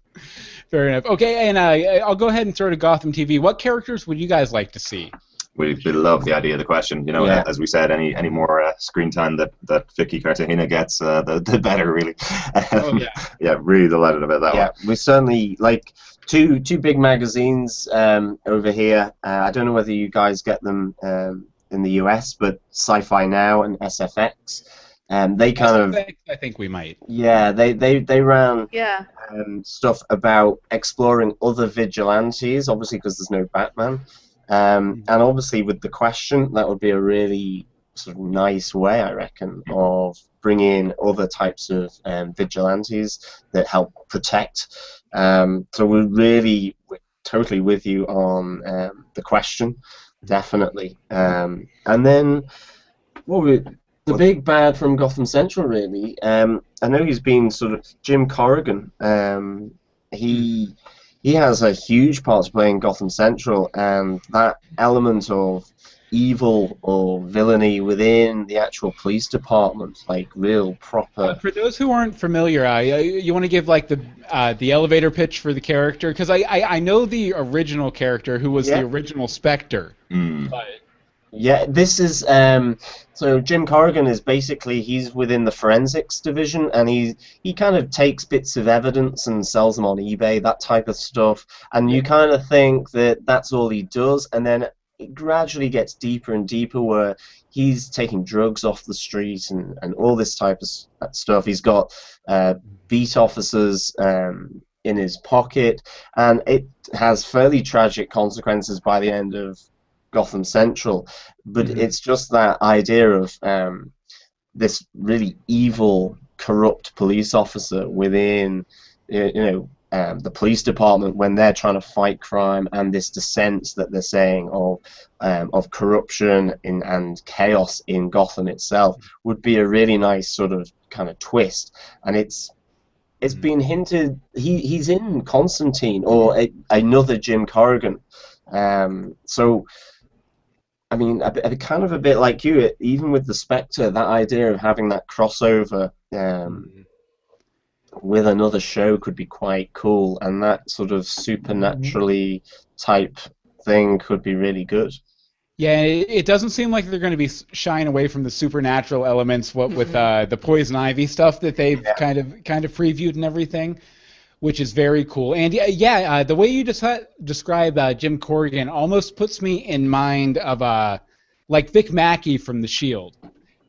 Fair enough. Okay, and uh, I'll go ahead and throw to Gotham TV. What characters would you guys like to see? We, we love the idea of the question. You know, Yeah. as we said, any any more uh, screen time that that Vicky Cartagena gets, uh, the, the better, really. [LAUGHS] Oh yeah. yeah, really delighted about that yeah, one. we certainly like two two big magazines um, over here. Uh, I don't know whether you guys get them um, in the US, but Sci-Fi Now and SFX, um, they kind of I think we might. yeah they they they ran Yeah. um, stuff about exploring other vigilantes, obviously because there's no Batman. Um, and obviously with the question, that would be a really sort of nice way, I reckon, of bringing other types of um, vigilantes that help protect. Um, so we're really we're totally with you on um, the question, definitely. Um, and then what we the big bad from Gotham Central, really. Um, I know he's been sort of Jim Corrigan. Um, he he has a huge part to play in Gotham Central, and that element of evil or villainy within the actual police department, like real Uh, proper. for those who aren't familiar, uh, you want to give like the uh, the elevator pitch for the character because I, I I know the original character who was Yeah. the original Spectre, Mm. but Yeah, this is um, so Jim Corrigan is basically he's within the forensics division, and he he kind of takes bits of evidence and sells them on eBay, that type of stuff. And you kind of think that that's all he does, and then it gradually gets deeper and deeper, where he's taking drugs off the street and, and all this type of stuff. He's got uh, beat officers um, in his pocket, and it has fairly tragic consequences by the end of Gotham Central. But Mhm. it's just that idea of um, this really evil, corrupt police officer within, you know, um, the police department when they're trying to fight crime, and this dissent that they're saying of um, of corruption in, and chaos in Gotham itself would be a really nice sort of kind of twist. And it's it's Mhm. been hinted he he's in Constantine or a, another Jim Corrigan. Um, so I mean, a, bit- kind of a bit like you, it, even with the Spectre, that idea of having that crossover um, with another show could be quite cool, and that sort of supernaturally type thing could be really good. yeah, it, it doesn't seem like they're going to be shying away from the supernatural elements. What with uh, the poison ivy stuff that they've Yeah. kind of kind of previewed and everything, which is very cool. And yeah, yeah, uh, the way you just describe uh, Jim Corrigan almost puts me in mind of uh, like Vic Mackey from The Shield.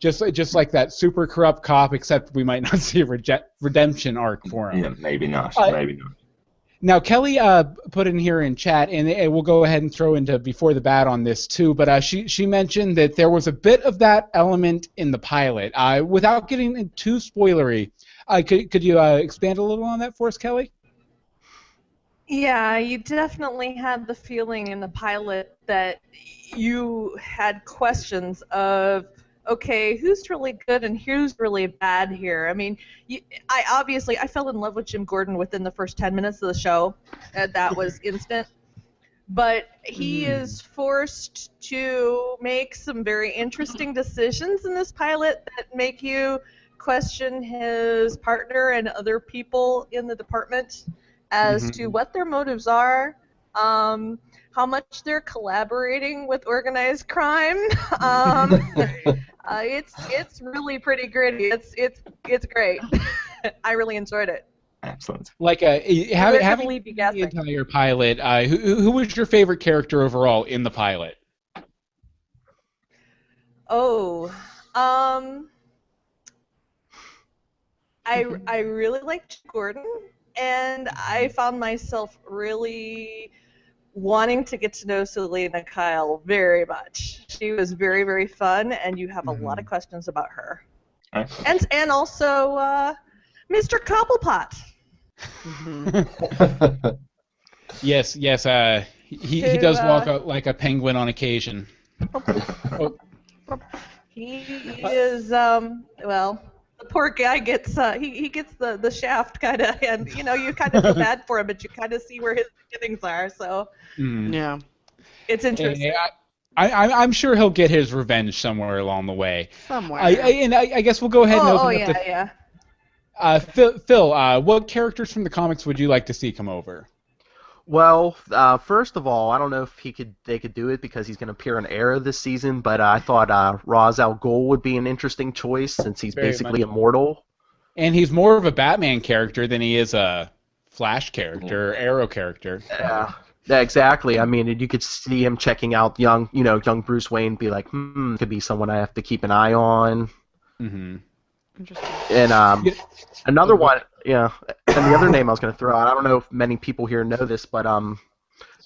Just, just like that super corrupt cop, except we might [LAUGHS] not see a rege- redemption arc for him. Yeah, maybe not. Uh, maybe not. Now Kelly uh, put in here in chat, and we'll go ahead and throw into before the bat on this too. But uh, she she mentioned that there was a bit of that element in the pilot. Uh, without getting too spoilery, uh, could could you uh, expand a little on that for us, Kelly? Yeah, you definitely had the feeling in the pilot that you had questions of, okay, who's really good and who's really bad here? I mean, you, I obviously I fell in love with Jim Gordon within the first ten minutes of the show. Uh, that was [LAUGHS] instant. But he Mm. is forced to make some very interesting decisions in this pilot that make you question his partner and other people in the department as Mhm. to what their motives are, um, how much they're collaborating with organized crime. [LAUGHS] um, [LAUGHS] uh, it's it's really pretty gritty. It's it's it's great. [LAUGHS] I really enjoyed it. Excellent. Like uh, We're having, having the entire pilot, uh, who who who was your favorite character overall in the pilot? Oh, um, I I really liked Gordon, and I found myself really wanting to get to know Selina Kyle very much. She was very very fun, and you have a lot of questions about her, Excellent. and and also uh, Mr. Cobblepot. [LAUGHS] Yes, yes. Uh, he he does uh, walk out like a penguin on occasion. Oh, [LAUGHS] He is um well. The poor guy gets uh, he, he gets the, the shaft kind of [LAUGHS] and you know you kind of feel [LAUGHS] bad for him but you kind of see where his beginnings are so mm. Yeah. it's interesting. I, I, I- I'm sure he'll get his revenge somewhere along the way. Somewhere. I, I, and I, I guess we'll go ahead and oh, open oh up yeah, the. yeah. Uh, Phil, Phil uh, what characters from the comics would you like to see come over? Well, uh, first of all, I don't know if he could they could do it because he's going to appear in Arrow this season, but uh, I thought uh, Ra's al Ghul would be an interesting choice since he's Very basically much. immortal. And he's more of a Batman character than he is a Flash character, or Arrow character. Yeah. Yeah, exactly. I mean, you could see him checking out young, you know, young Bruce Wayne, be like, hmm, could be someone I have to keep an eye on. Mm-hmm. Interesting. And um, another one, yeah. And the other name I was going to throw out, I don't know if many people here know this, but um,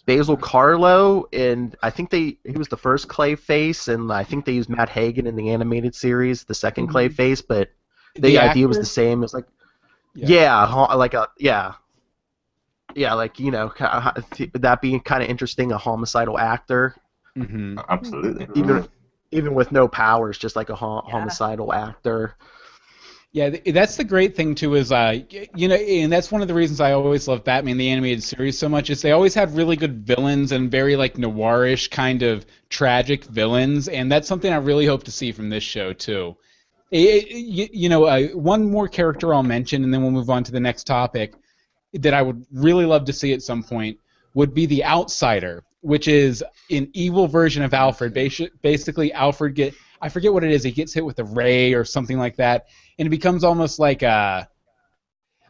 Basil Karlo, and I think they he was the first Clayface, and I think they used Matt Hagen in the animated series, the 2nd Mhm. Clayface, but the, idea was the same. It was like, Yeah. yeah, ho- like a yeah, yeah, like you know, ca- that being kind of interesting, a homicidal actor, hmm Absolutely. even even with no powers, just like a ho- Yeah. homicidal actor. Yeah, that's the great thing too. Is uh, you know, and that's one of the reasons I always love Batman the animated series so much. Is they always had really good villains and very like noirish kind of tragic villains, and that's something I really hope to see from this show too. It, it- you, you know, uh, one more character I'll mention, and then we'll move on to the next topic that I would really love to see at some point would be the Outsider, which is an evil version of Alfred. Basi- Basically, Alfred get I forget what it is. He gets hit with a ray or something like that, and it becomes almost like a.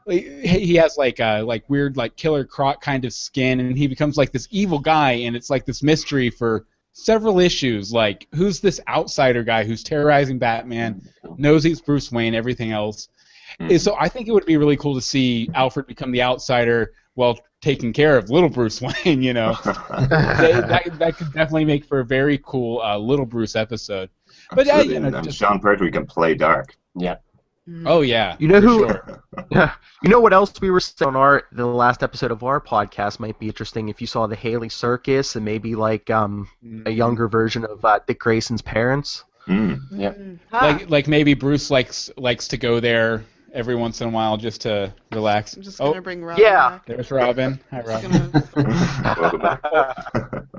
He has like a like weird like killer croc kind of skin, and he becomes like this evil guy, and it's like this mystery for several issues. Like who's this outsider guy who's terrorizing Batman, knows he's Bruce Wayne, everything else. Mhm. So I think it would be really cool to see Alfred become the outsider while taking care of little Bruce [LAUGHS] Wayne. You know, that, that, that could definitely make for a very cool uh, little Bruce episode. But uh, Absolutely. you know, and, and just- Sean Pertwee can play dark. Oh yeah, You know who? sure. [LAUGHS] you know what else we were saying on our the last episode of our podcast might be interesting if you saw the Haly Circus and maybe like um a younger version of uh, Dick Grayson's parents. Mm. Yep. like like maybe Bruce likes likes to go there every once in a while just to relax. I'm just oh, gonna bring Robin yeah. back. there's Robin. Hi, Robin. gonna- Welcome [LAUGHS] back.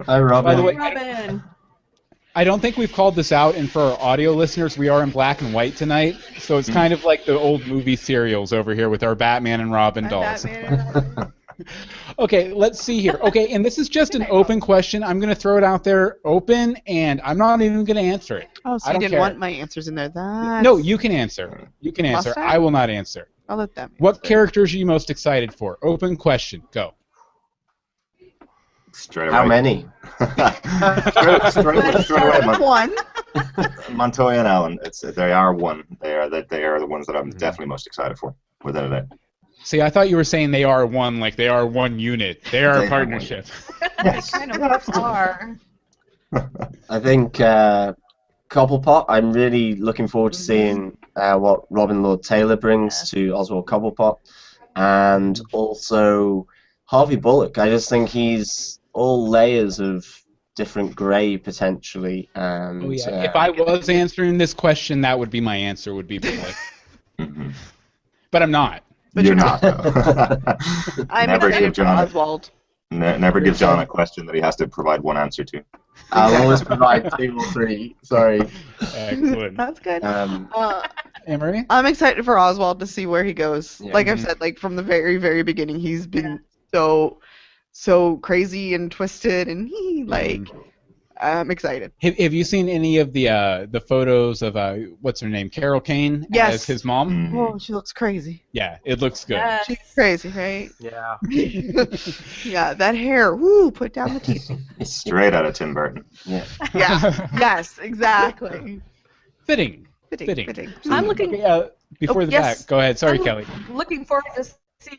Hi, Robin. By the way, Robin. I don't think we've called this out, and for our audio listeners, we are in black and white tonight, so it's mm-hmm. kind of like the old movie serials over here with our Batman and Robin Hi, dolls. [LAUGHS] [LAUGHS] Okay, let's see here. Okay, and this is just an open question. I'm going to throw it out there open, and I'm not even going to answer it. Oh, so I you didn't care. want my answers in there. That's... No, you can answer. You can answer. I? I will not answer. I'll let them. What characters are you most excited for? Open question. Go. Straight away. How many? [LAUGHS] straight, straight, straight away, Mon- One. [LAUGHS] Montoya and Allen. It's they are one. They are the, they are the ones that I'm definitely most excited for, without a doubt. See, I thought you were saying they are one, like they are one unit. They are They a are partnership. [LAUGHS] Yes. kind of are. I think uh, Cobblepot. I'm really looking forward to seeing uh, what Robin Lord Taylor brings to Oswald Cobblepot, and also Harvey Bullock. I just think he's all layers of different grey potentially. And Oh yeah. uh, If I was answering this question, that would be my answer. Would be Bullock. [LAUGHS] Mhm. but I'm not. But You're you're not. [LAUGHS] [LAUGHS] I'm never give John. Oswald. Ne- never give John a question that he has to provide one answer to. I'll always provide two or three. Sorry. Excellent. That's good. Um, Uh, Emery. I'm excited for Oswald to see where he goes. Yeah. like I've said, like from the very, very beginning, he's been so, so crazy and twisted, and he like, I'm excited. Have, have you seen any of the uh, the photos of uh, what's her name, Carol Kane Yes. as his mom? Mhm. Oh, she looks crazy. Yeah, it looks good. Yes. She's crazy, right? [LAUGHS] Yeah. [LAUGHS] yeah, that hair. Woo, put down the teeth. [LAUGHS] Straight out of Tim Burton. yeah. Yeah. yes, exactly. Fitting. Fitting. Fitting. Fitting. I'm looking Okay, uh, before Oh, the yes. back. Go ahead. Sorry, I'm Kelly. looking forward to see.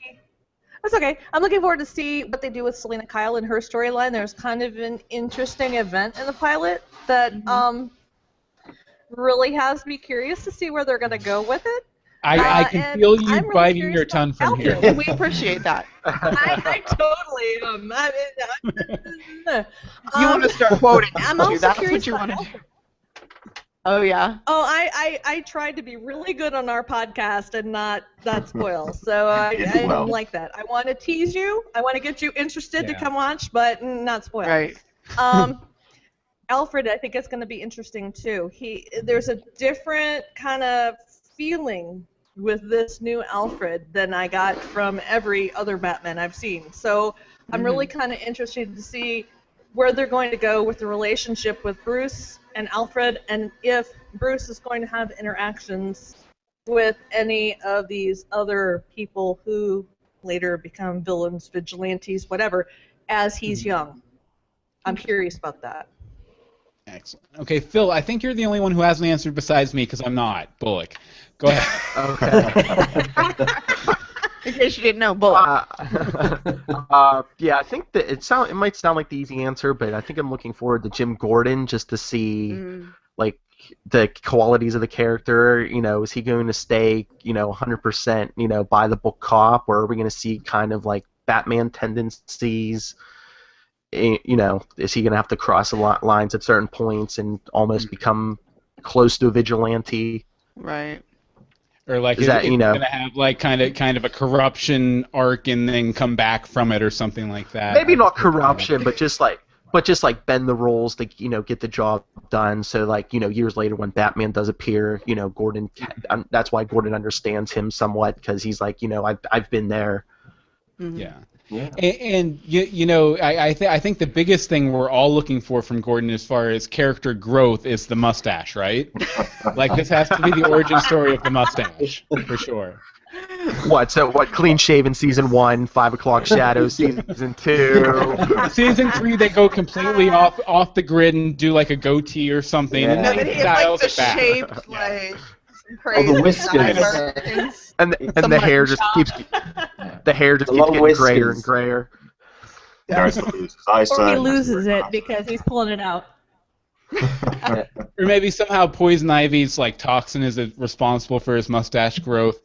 That's okay. I'm looking forward to see what they do with Selina Kyle and her storyline. There's kind of an interesting event in the pilot that Mm-hmm. um really has me curious to see where they're gonna go with it. I, I Uh, can feel you really biting your tongue from here. Alfred. We appreciate that. [LAUGHS] I, I totally am. I mean, I- You um, want to start quoting? I'm also That's curious what you want to do. Alfred. Oh yeah. Oh, I, I, I tried to be really good on our podcast and not not spoil. [LAUGHS] So I, Did I well. don't like that. I want to tease you. I want to get you interested to come watch, but not spoil. Right. Um, [LAUGHS] Alfred, I think it's going to be interesting too. He there's a different kind of feeling with this new Alfred than I got from every other Batman I've seen. So I'm really kind of interested to see where they're going to go with the relationship with Bruce and Alfred, and if Bruce is going to have interactions with any of these other people who later become villains, vigilantes, whatever, as he's hmm. young. I'm curious about that. Excellent. Okay, Phil, I think you're the only one who hasn't answered besides me because I'm not. Bullock. Go ahead. [LAUGHS] Okay. [LAUGHS] In case you didn't know, Bullock. Uh, [LAUGHS] uh, yeah, I think that it sound it might sound like the easy answer, but I think I'm looking forward to Jim Gordon just to see Mm. like the qualities of the character. You know, is he going to stay, you know, 100%, you know, by the book cop, or are we going to see kind of like Batman tendencies? Eh, You know, is he going to have to cross a lot lines at certain points and almost become close to a vigilante? Right. Or like Is that, you know- gonna have like kind of kind of a corruption arc and then come back from it or something like that. maybe not corruption, but just like but just like bend the rules to you know get the job done. So like you know years later when Batman does appear, you know Gordon um, that's why Gordon understands him somewhat because he's like you know I've I've been there. Mhm. Yeah. Yeah. And, and you, you know, I I, th- I think the biggest thing we're all looking for from Gordon as far as character growth is the mustache, right? [LAUGHS] like this has to be the origin story of the mustache for sure. What so what clean shaven season one, five o'clock shadows season two. [LAUGHS] Season three, they go completely off off the grid and do like a goatee or something, and Yeah. No, then but he he has like the it back. shaped [LAUGHS] Yeah. Like some crazy whiskers. And the, and the hair just chop. keeps [LAUGHS] the hair just The keeps long getting grayer and grayer. Darcy loses eyesight. Or he loses it because he's pulling it out. [LAUGHS] Or maybe somehow poison ivy's like toxin is responsible for his mustache growth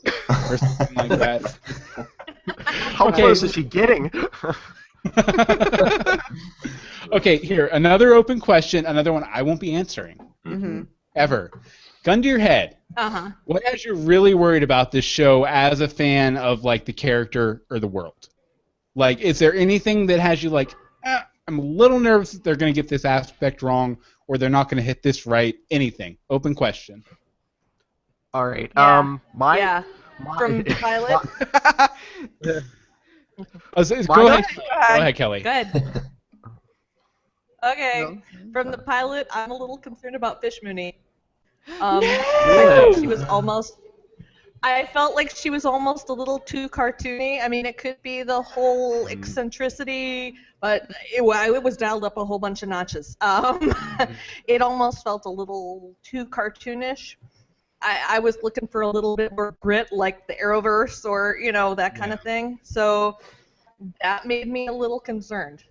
or something like that. How Okay. close is she getting? [LAUGHS] okay, here another open question, another one I won't be answering hmm ever. Gun to your head. Uh huh. What has you really worried about this show as a fan of like the character or the world? Like, is there anything that has you like, eh, I'm a little nervous that they're going to get this aspect wrong, or they're not going to hit this right? Anything? Open question. All right. Yeah. Um, my, yeah. my From the pilot. Oh, so- My- go ahead. Go ahead, Kelly. Good. [LAUGHS] Okay. From the pilot, I'm a little concerned about Fish Mooney. Um, I think she was almost. I felt like she was almost a little too cartoony. I mean, it could be the whole eccentricity, but it, it was dialed up a whole bunch of notches. [LAUGHS] Um, it almost felt a little too cartoonish. I, I was looking for a little bit more grit, like the Arrowverse or you know that kind of thing. So that made me a little concerned.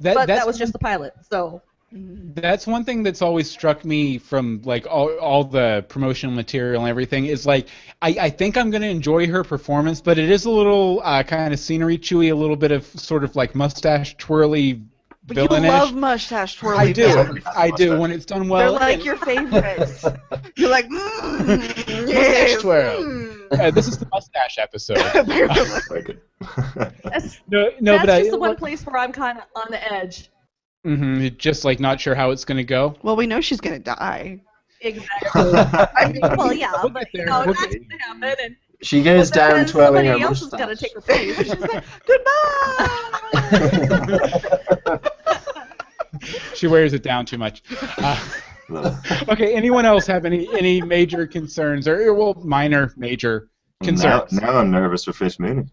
That, but that was just the pilot, so That's one thing that's always struck me from like all, all the promotional material and everything is like I, I think I'm gonna enjoy her performance, but it is a little uh, kind of scenery chewy, a little bit of sort of like mustache twirly But you love mustache twirly I do, villains. I do when it's done well. They're like your favorites. [LAUGHS] You're like, mm, Mustache yes, twirl. mm. Uh, this is the mustache episode. [LAUGHS] Very good. [LAUGHS] that's, No, no, that's but I, just the one place where I'm kind of on the edge. Mhm, just like not sure how it's gonna go. well, we know she's gonna die. Exactly. [LAUGHS] I mean, well, yeah, but, you know, we'll that's gonna happen, and She goes but down twirling her somebody else has got to take her place. she's like, goodbye. [LAUGHS] She wears it down too much. Uh, [LAUGHS] okay, anyone else have any any major concerns or well minor major now, concerns? now I'm nervous for Fish Mooney.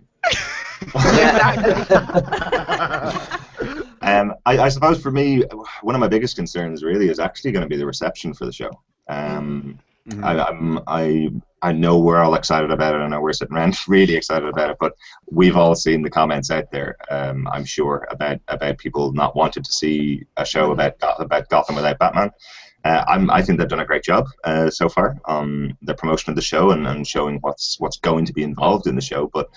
Um, I, I suppose for me, one of my biggest concerns really is actually going to be the reception for the show. Um, Mhm. I, I'm, I I know we're all excited about it. I know we're sitting around [LAUGHS] really excited about it, but we've all seen the comments out there. Um, I'm sure about about people not wanting to see a show about Goth- about Gotham without Batman. Uh, I'm, I think they've done a great job uh, so far on the promotion of the show and, and showing what's what's going to be involved in the show. But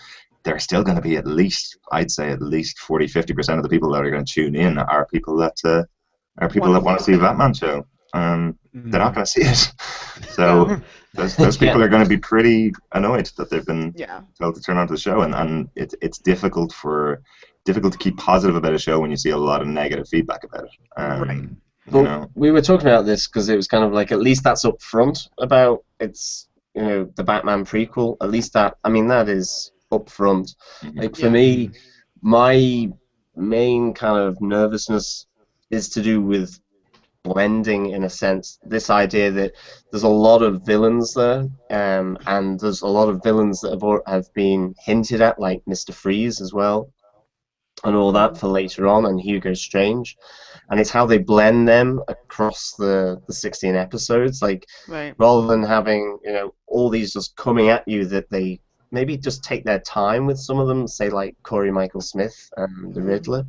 there's still going to be at least, I'd say, at least 40, 50 percent of the people that are going to tune in are people that uh, are people that want to see a Batman show. Um, Mhm. they're not going to see it. [LAUGHS] So those, those people are going to be pretty annoyed that they've been yeah. told to turn on to the show, and, and it, it's difficult for difficult to keep positive about a show when you see a lot of negative feedback about it. Um, Right. You Well, know, we were talking about this because it was kind of like at least that's up front about it's you know the Batman prequel. At least that I mean that is up front. Mhm. Like for Yeah. me, my main kind of nervousness is to do with blending in a sense. This idea that there's a lot of villains there, um, and there's a lot of villains that have, have been hinted at, like Mister Freeze as well, and all that for later on, and Hugo Strange, and it's how they blend them across the the 16 episodes, like Right. rather than having you know all these just coming at you that they maybe just take their time with some of them say like Corey Michael Smith and the Riddler.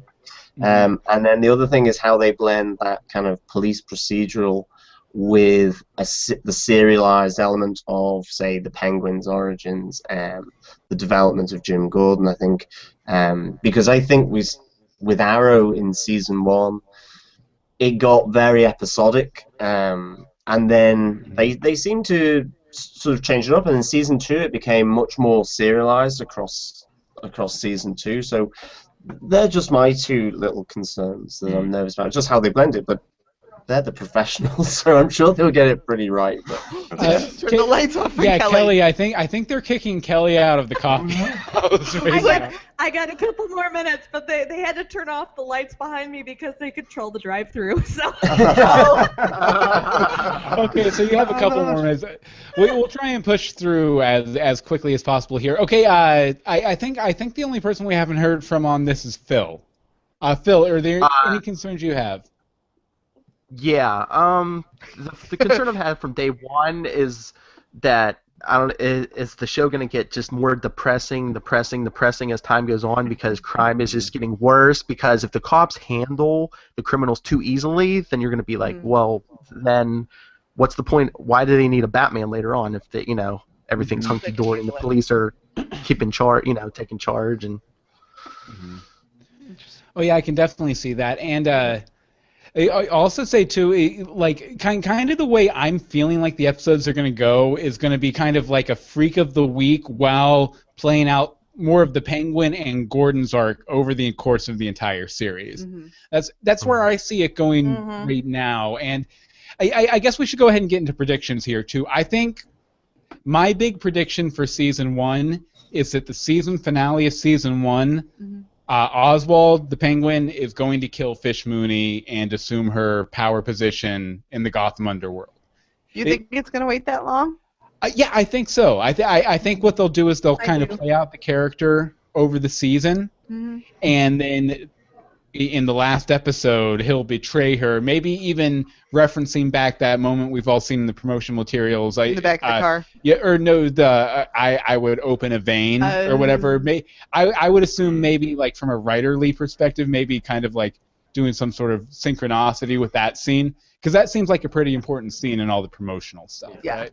Um, and then the other thing is how they blend that kind of police procedural with a, the serialized element of say the Penguin's origins um, the development of Jim Gordon I think. Um, because I think we with Arrow in season one it got very episodic um, and then they they seem to sort of change it up and in season two it became much more serialized across across season two so they're just my two little concerns that I'm nervous about just how they blend it but they're the professionals [LAUGHS] so I'm sure they'll get it pretty right but Uh, Turn Ke- the lights off for yeah, Kelly. Kelly. I think I think they're kicking Kelly out of the coffee house [LAUGHS] right I got, I got a couple more minutes, but they, they had to turn off the lights behind me because they control the drive-through. [LAUGHS] So okay, so you have a couple more minutes. We, we'll try and push through as as quickly as possible here. Okay, uh, I, I think I think the only person we haven't heard from on this is Phil. Uh, Phil, are there Uh, any concerns you have? Yeah. Um. The, the concern I've had from day one is that I don't. Is, is the show going to get just more depressing, depressing, depressing as time goes on because crime is just getting worse? Because if the cops handle the criminals too easily, then you're going to be like, Mm. well, then what's the point? Why do they need a Batman later on if they, you know, everything's hunky dory and the police are keeping charge, you know, taking charge and. Oh yeah, I can definitely see that, and uh, I I also say too, like kind kind of the way I'm feeling like the episodes are going to go is going to be kind of like a freak of the week while playing out more of the Penguin and Gordon's arc over the course of the entire series. Mhm. That's that's where I see it going Mhm. right now, and I, I, I guess we should go ahead and get into predictions here too. I think my big prediction for season one is that the season finale of season one, Mhm. uh, Oswald the Penguin is going to kill Fish Mooney and assume her power position in the Gotham underworld. You It- think it's gonna wait that long? Uh, yeah, I think so. I, th- I I think what they'll do is they'll I kind do. of play out the character over the season, Mm-hmm. and then in the last episode he'll betray her. Maybe even referencing back that moment we've all seen in the promotional materials. I, In the back of the uh, car. Yeah, or no, the uh, I I would open a vein or Oh. whatever. May I I would assume maybe like from a writerly perspective, maybe kind of like doing some sort of synchronicity with that scene because that seems like a pretty important scene in all the promotional stuff. Yeah. Right?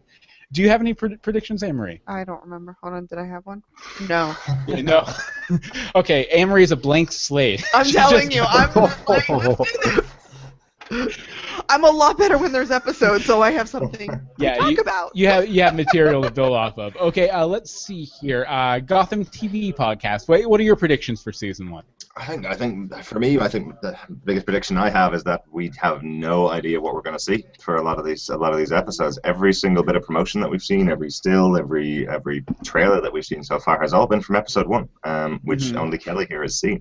Do you have any pred- predictions, Anne-Marie? I don't remember. Hold on, did I have one? No. No. [LAUGHS] okay, Anne-Marie is a blank slate. I'm [LAUGHS] She telling just- you, I'm [LAUGHS] like, let's do this. I'm a lot better when there's episodes, so I have something Yeah, to talk you- about. You have you have material to build off of. Okay, uh, let's see here. Uh, Gotham TV podcast. Wait, what are your predictions for season one? I think, I think for me, I think the biggest prediction I have is that we have no idea what we're going to see for a lot of these a lot of these episodes. Every single bit of promotion that we've seen, every still, every every trailer that we've seen so far has all been from episode one, um, which Mhm. only Kelly here has seen.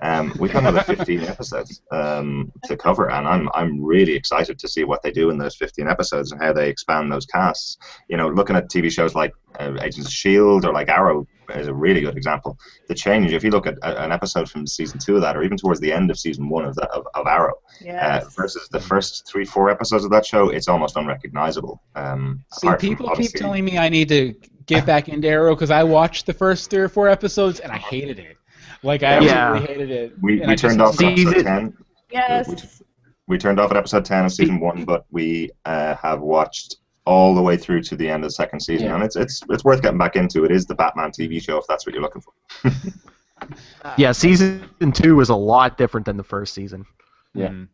Um, we've got another 15 episodes um, to cover, and I'm I'm really excited to see what they do in those 15 episodes and how they expand those casts. You know, looking at TV shows like uh, Agents of Shield or like Arrow is a really good example. The change, if you look at a, an episode from season two of that, or even towards the end of season one of that of, of Arrow, uh, Yes. versus the first three four episodes of that show, it's almost unrecognizable. Um, See, apart from people keep telling me I need to get back into Arrow because I watched the first three or four episodes and I hated it. Like I Yeah. absolutely hated it. we, we turned just- off episode Season- ten. yes. We turned off at episode ten of season one, but we uh, have watched all the way through to the end of the second season, Yeah. and it's it's it's worth getting back into. It is the Batman TV show if that's what you're looking for. [LAUGHS] Yeah, season two was a lot different than the first season. Yeah. Mm.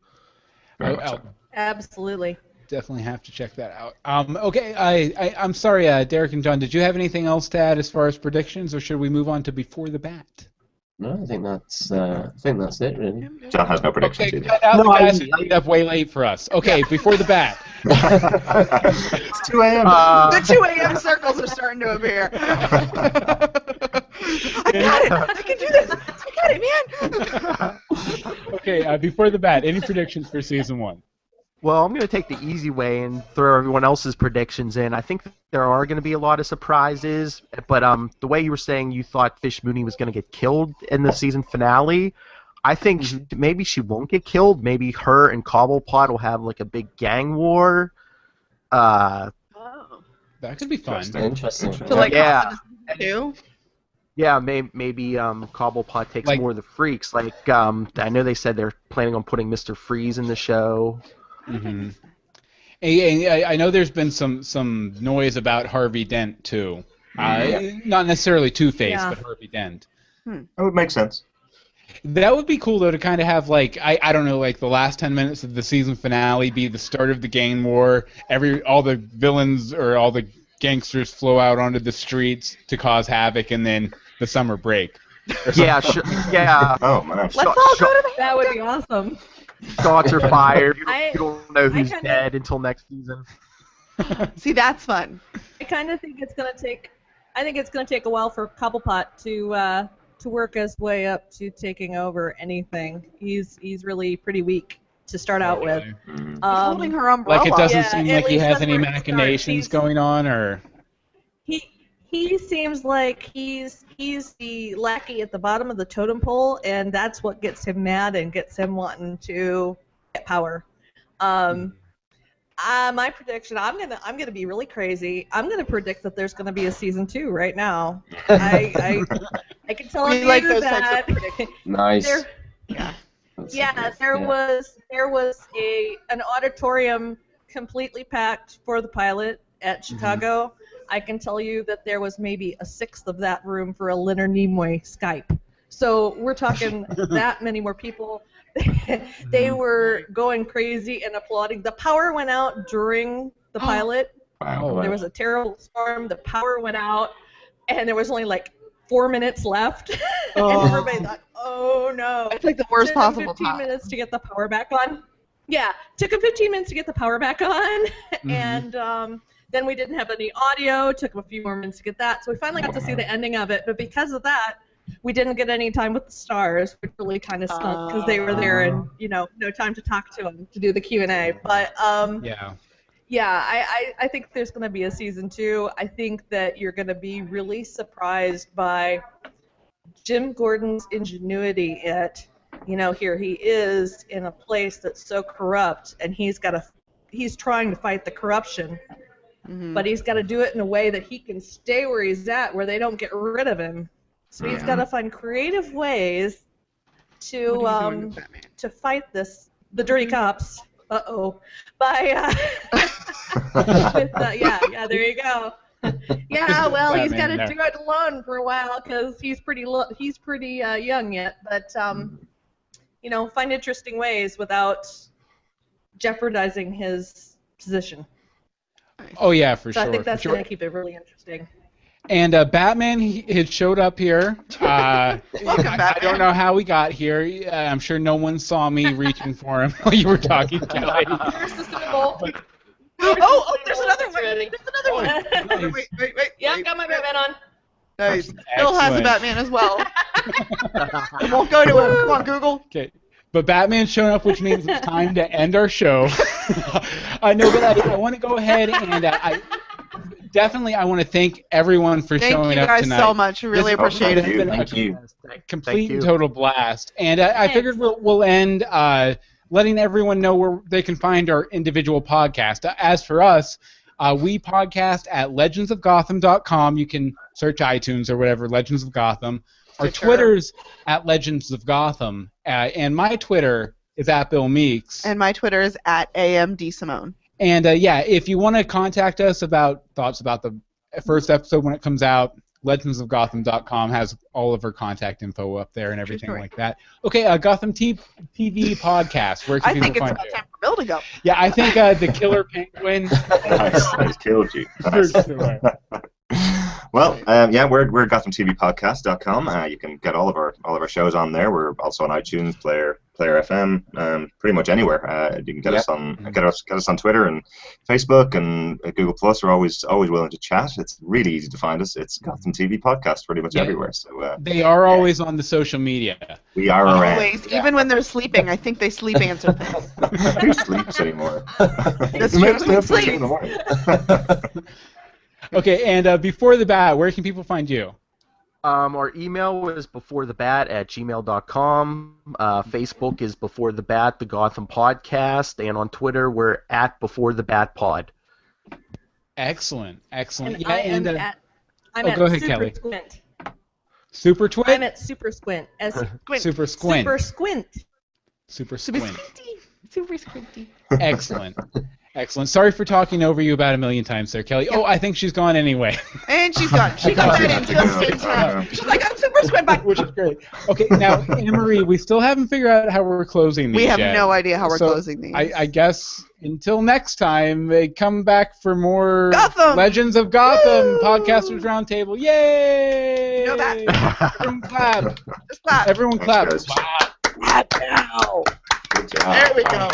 Very Oh, much so. oh, Absolutely. definitely have to check that out. Um, okay, I, I I'm sorry, uh, Derek and John. Did you have anything else to add as far as predictions, or should we move on to before the bat? No, I think that's uh, I think that's it really. John has no predictions Okay, either. cut out No, the guys I- who up way late for us. Okay, before the bat. [LAUGHS] it's 2 a.m. Uh, the 2 a.m. circles are starting to appear. [LAUGHS] I got it. I can do this. I got it, man. okay, uh, before the bat. Any predictions for season one? Well, I'm going to take the easy way and throw everyone else's predictions in. I think there are going to be a lot of surprises, but um, the way you were saying you thought Fish Mooney was going to get killed in the season finale, I think sh maybe she won't get killed. Maybe her and Cobblepot will have like a big gang war. Uh, That could be fun. Interesting. Interesting. So like Yeah. two. yeah, may- maybe um, Cobblepot takes Like- more of the freaks. Like um, I know they said they're planning on putting Mr. Freeze in the show. [LAUGHS] hmm I, I know there's been some some noise about Harvey Dent too. Uh, Not necessarily Two Face, Yeah. but Harvey Dent. That would make sense. That would be cool though to kind of have like I, I don't know like the last ten minutes of the season finale be the start of the gang war. Every all the villains or all the gangsters flow out onto the streets to cause havoc, and then the summer break. [LAUGHS] Yeah, sh- yeah. Oh man. Let's Shot- all go to the That would be awesome. Shots are fired. You, I- you don't know who's kinda- dead until next season. [LAUGHS] See, that's fun. I kind of think it's gonna take. I think it's gonna take a while for Cobblepot to uh, to work his way up to taking over anything. He's he's really pretty weak to start out with. Mm. He's Um, holding her umbrella. Like it doesn't Yeah, seem like he has any where it starts. machinations He's- going on, or he he seems like he's he's the lackey at the bottom of the totem pole, and that's what gets him mad and gets him wanting to get power. Um, uh, my prediction, I'm gonna I'm gonna be really crazy. I'm gonna predict that there's gonna be a season two right now. I I, I can tell [LAUGHS] We you like those types that. of predictions. Nice. there, That's yeah, good. there Yeah. was there was a an auditorium completely packed for the pilot at Chicago. I can tell you that there was maybe a sixth of that room for a Leonard Nimoy Skype. So we're talking [LAUGHS] that many more people. [LAUGHS] they were going crazy and applauding. The power went out during the pilot. Wow. There was a terrible storm. The power went out, and there was only like four minutes left. [LAUGHS] Oh. and everybody thought, "Oh no!" It's like the worst Took 'em possible 15 time. minutes to get the power back on. Yeah, took them 15 minutes to get the power back on, and um, then we didn't have any audio. Took him a few more minutes to get that. So we finally got to see the ending of it. But because of that, we didn't get any time with the stars, which really kind of stunk because they were there and you know no time to talk to them to do the Q and A. But um, yeah. yeah, I, I, I think there's going to be a season two. I think that you're going to be really surprised by Jim Gordon's ingenuity at you know, here he is in a place that's so corrupt, and he's got to, he's trying to fight the corruption, Mhm. but he's got to do it in a way that he can stay where he's at, where they don't get rid of him. So he's Yeah. got to find creative ways to are you doing um, to fight this the dirty cops. Uh oh. By uh, [LAUGHS] with uh, yeah yeah there you go. [LAUGHS] Yeah, well he's got to there. do it alone for a while because he's pretty lo- he's pretty uh, young yet, but um, you know find interesting ways without jeopardizing his position. [LAUGHS] Oh yeah, for So sure. I think that's sure. gonna keep it really interesting. And uh, Batman he, had showed up here. Uh, [LAUGHS] Welcome, I, I don't know how we got here. Uh, I'm sure no one saw me reaching for him [LAUGHS] while you were talking, Kelly. Here's the symbol. Oh, oh, there's another one. There's another one. Nice. Wait, wait, wait. yeah, wait. got my Batman on. Nice. Bill has a Batman as well. It won't go to him. Come on, Google. Okay. But Batman's shown up, which means it's time to end our show. [LAUGHS] I know, but I, I want to go ahead and uh, I definitely I want to thank everyone for Thank showing up tonight. Thank you guys so much. We really This- appreciate it. you. Been Thank you. complete you. and total blast. And I, I figured we'll, we'll end uh, letting everyone know where they can find our individual podcast. As for us, uh, we podcast at legendsofgotham.com. You can search iTunes or whatever, Legends of Gotham. Our Stitcher. Twitter's at Legends of Gotham. Uh, and my Twitter is at Bill Meeks. And my Twitter is at AMD Simone. And uh, yeah, if you want to contact us about thoughts about the first episode when it comes out, legendsofgotham.com has all of our contact info up there and everything story. like that. Okay, uh, Gotham T- TV podcast. Where can I people think it's find about you? time for Bill to go. Yeah, I think uh, the Killer Penguin. [LAUGHS] nice, nice, killed you. Nice. Sure. Well, um, yeah, we're we're GothamTVPodcast.com. Uh, you can get all of our all of our shows on there. We're also on iTunes, Player, Player FM, um, pretty much anywhere. Uh, you can get Yeah. us on get us get us on Twitter and Facebook and uh, Google Plus. We're always always willing to chat. It's really easy to find us. It's Gotham TV Podcast, pretty much Yeah. everywhere. So uh, They are always on the social media. we are around. Always, even when they're sleeping, I think they sleep answer [LAUGHS] things. Who sleeps anymore? That's Who true. makes me up Who at [LAUGHS] [LAUGHS] Okay, and uh, before the bat, where can people find you? Um, our email was before the bat at gmail.com. Uh, Facebook is before the bat, the Gotham podcast, and on Twitter we're at before the bat pod. Excellent, excellent. And yeah, I and am uh, at I'm oh, at go ahead, Super Kelly. Squint. Super I'm at Super Squint. S [LAUGHS] Super Squint, Super Squint. Super Super squinty. Super squinty. Excellent. Excellent. Sorry for talking over you about a million times there, Kelly. Oh, I think she's gone anyway. And she's gone. [LAUGHS] She got right in just in [LAUGHS] time. She's like, I'm super squint back. Which is great. Okay, now, Anna Marie, we still haven't figured out how we're closing these We have yet. no idea how we're So, closing these. I, I guess until next time, they come back for more Gotham! Legends of Gotham Woo! Podcasters Roundtable. Yay! You know that. Everyone clap. Just clap. Everyone clap. Clap. Clap now. Good job. There we go.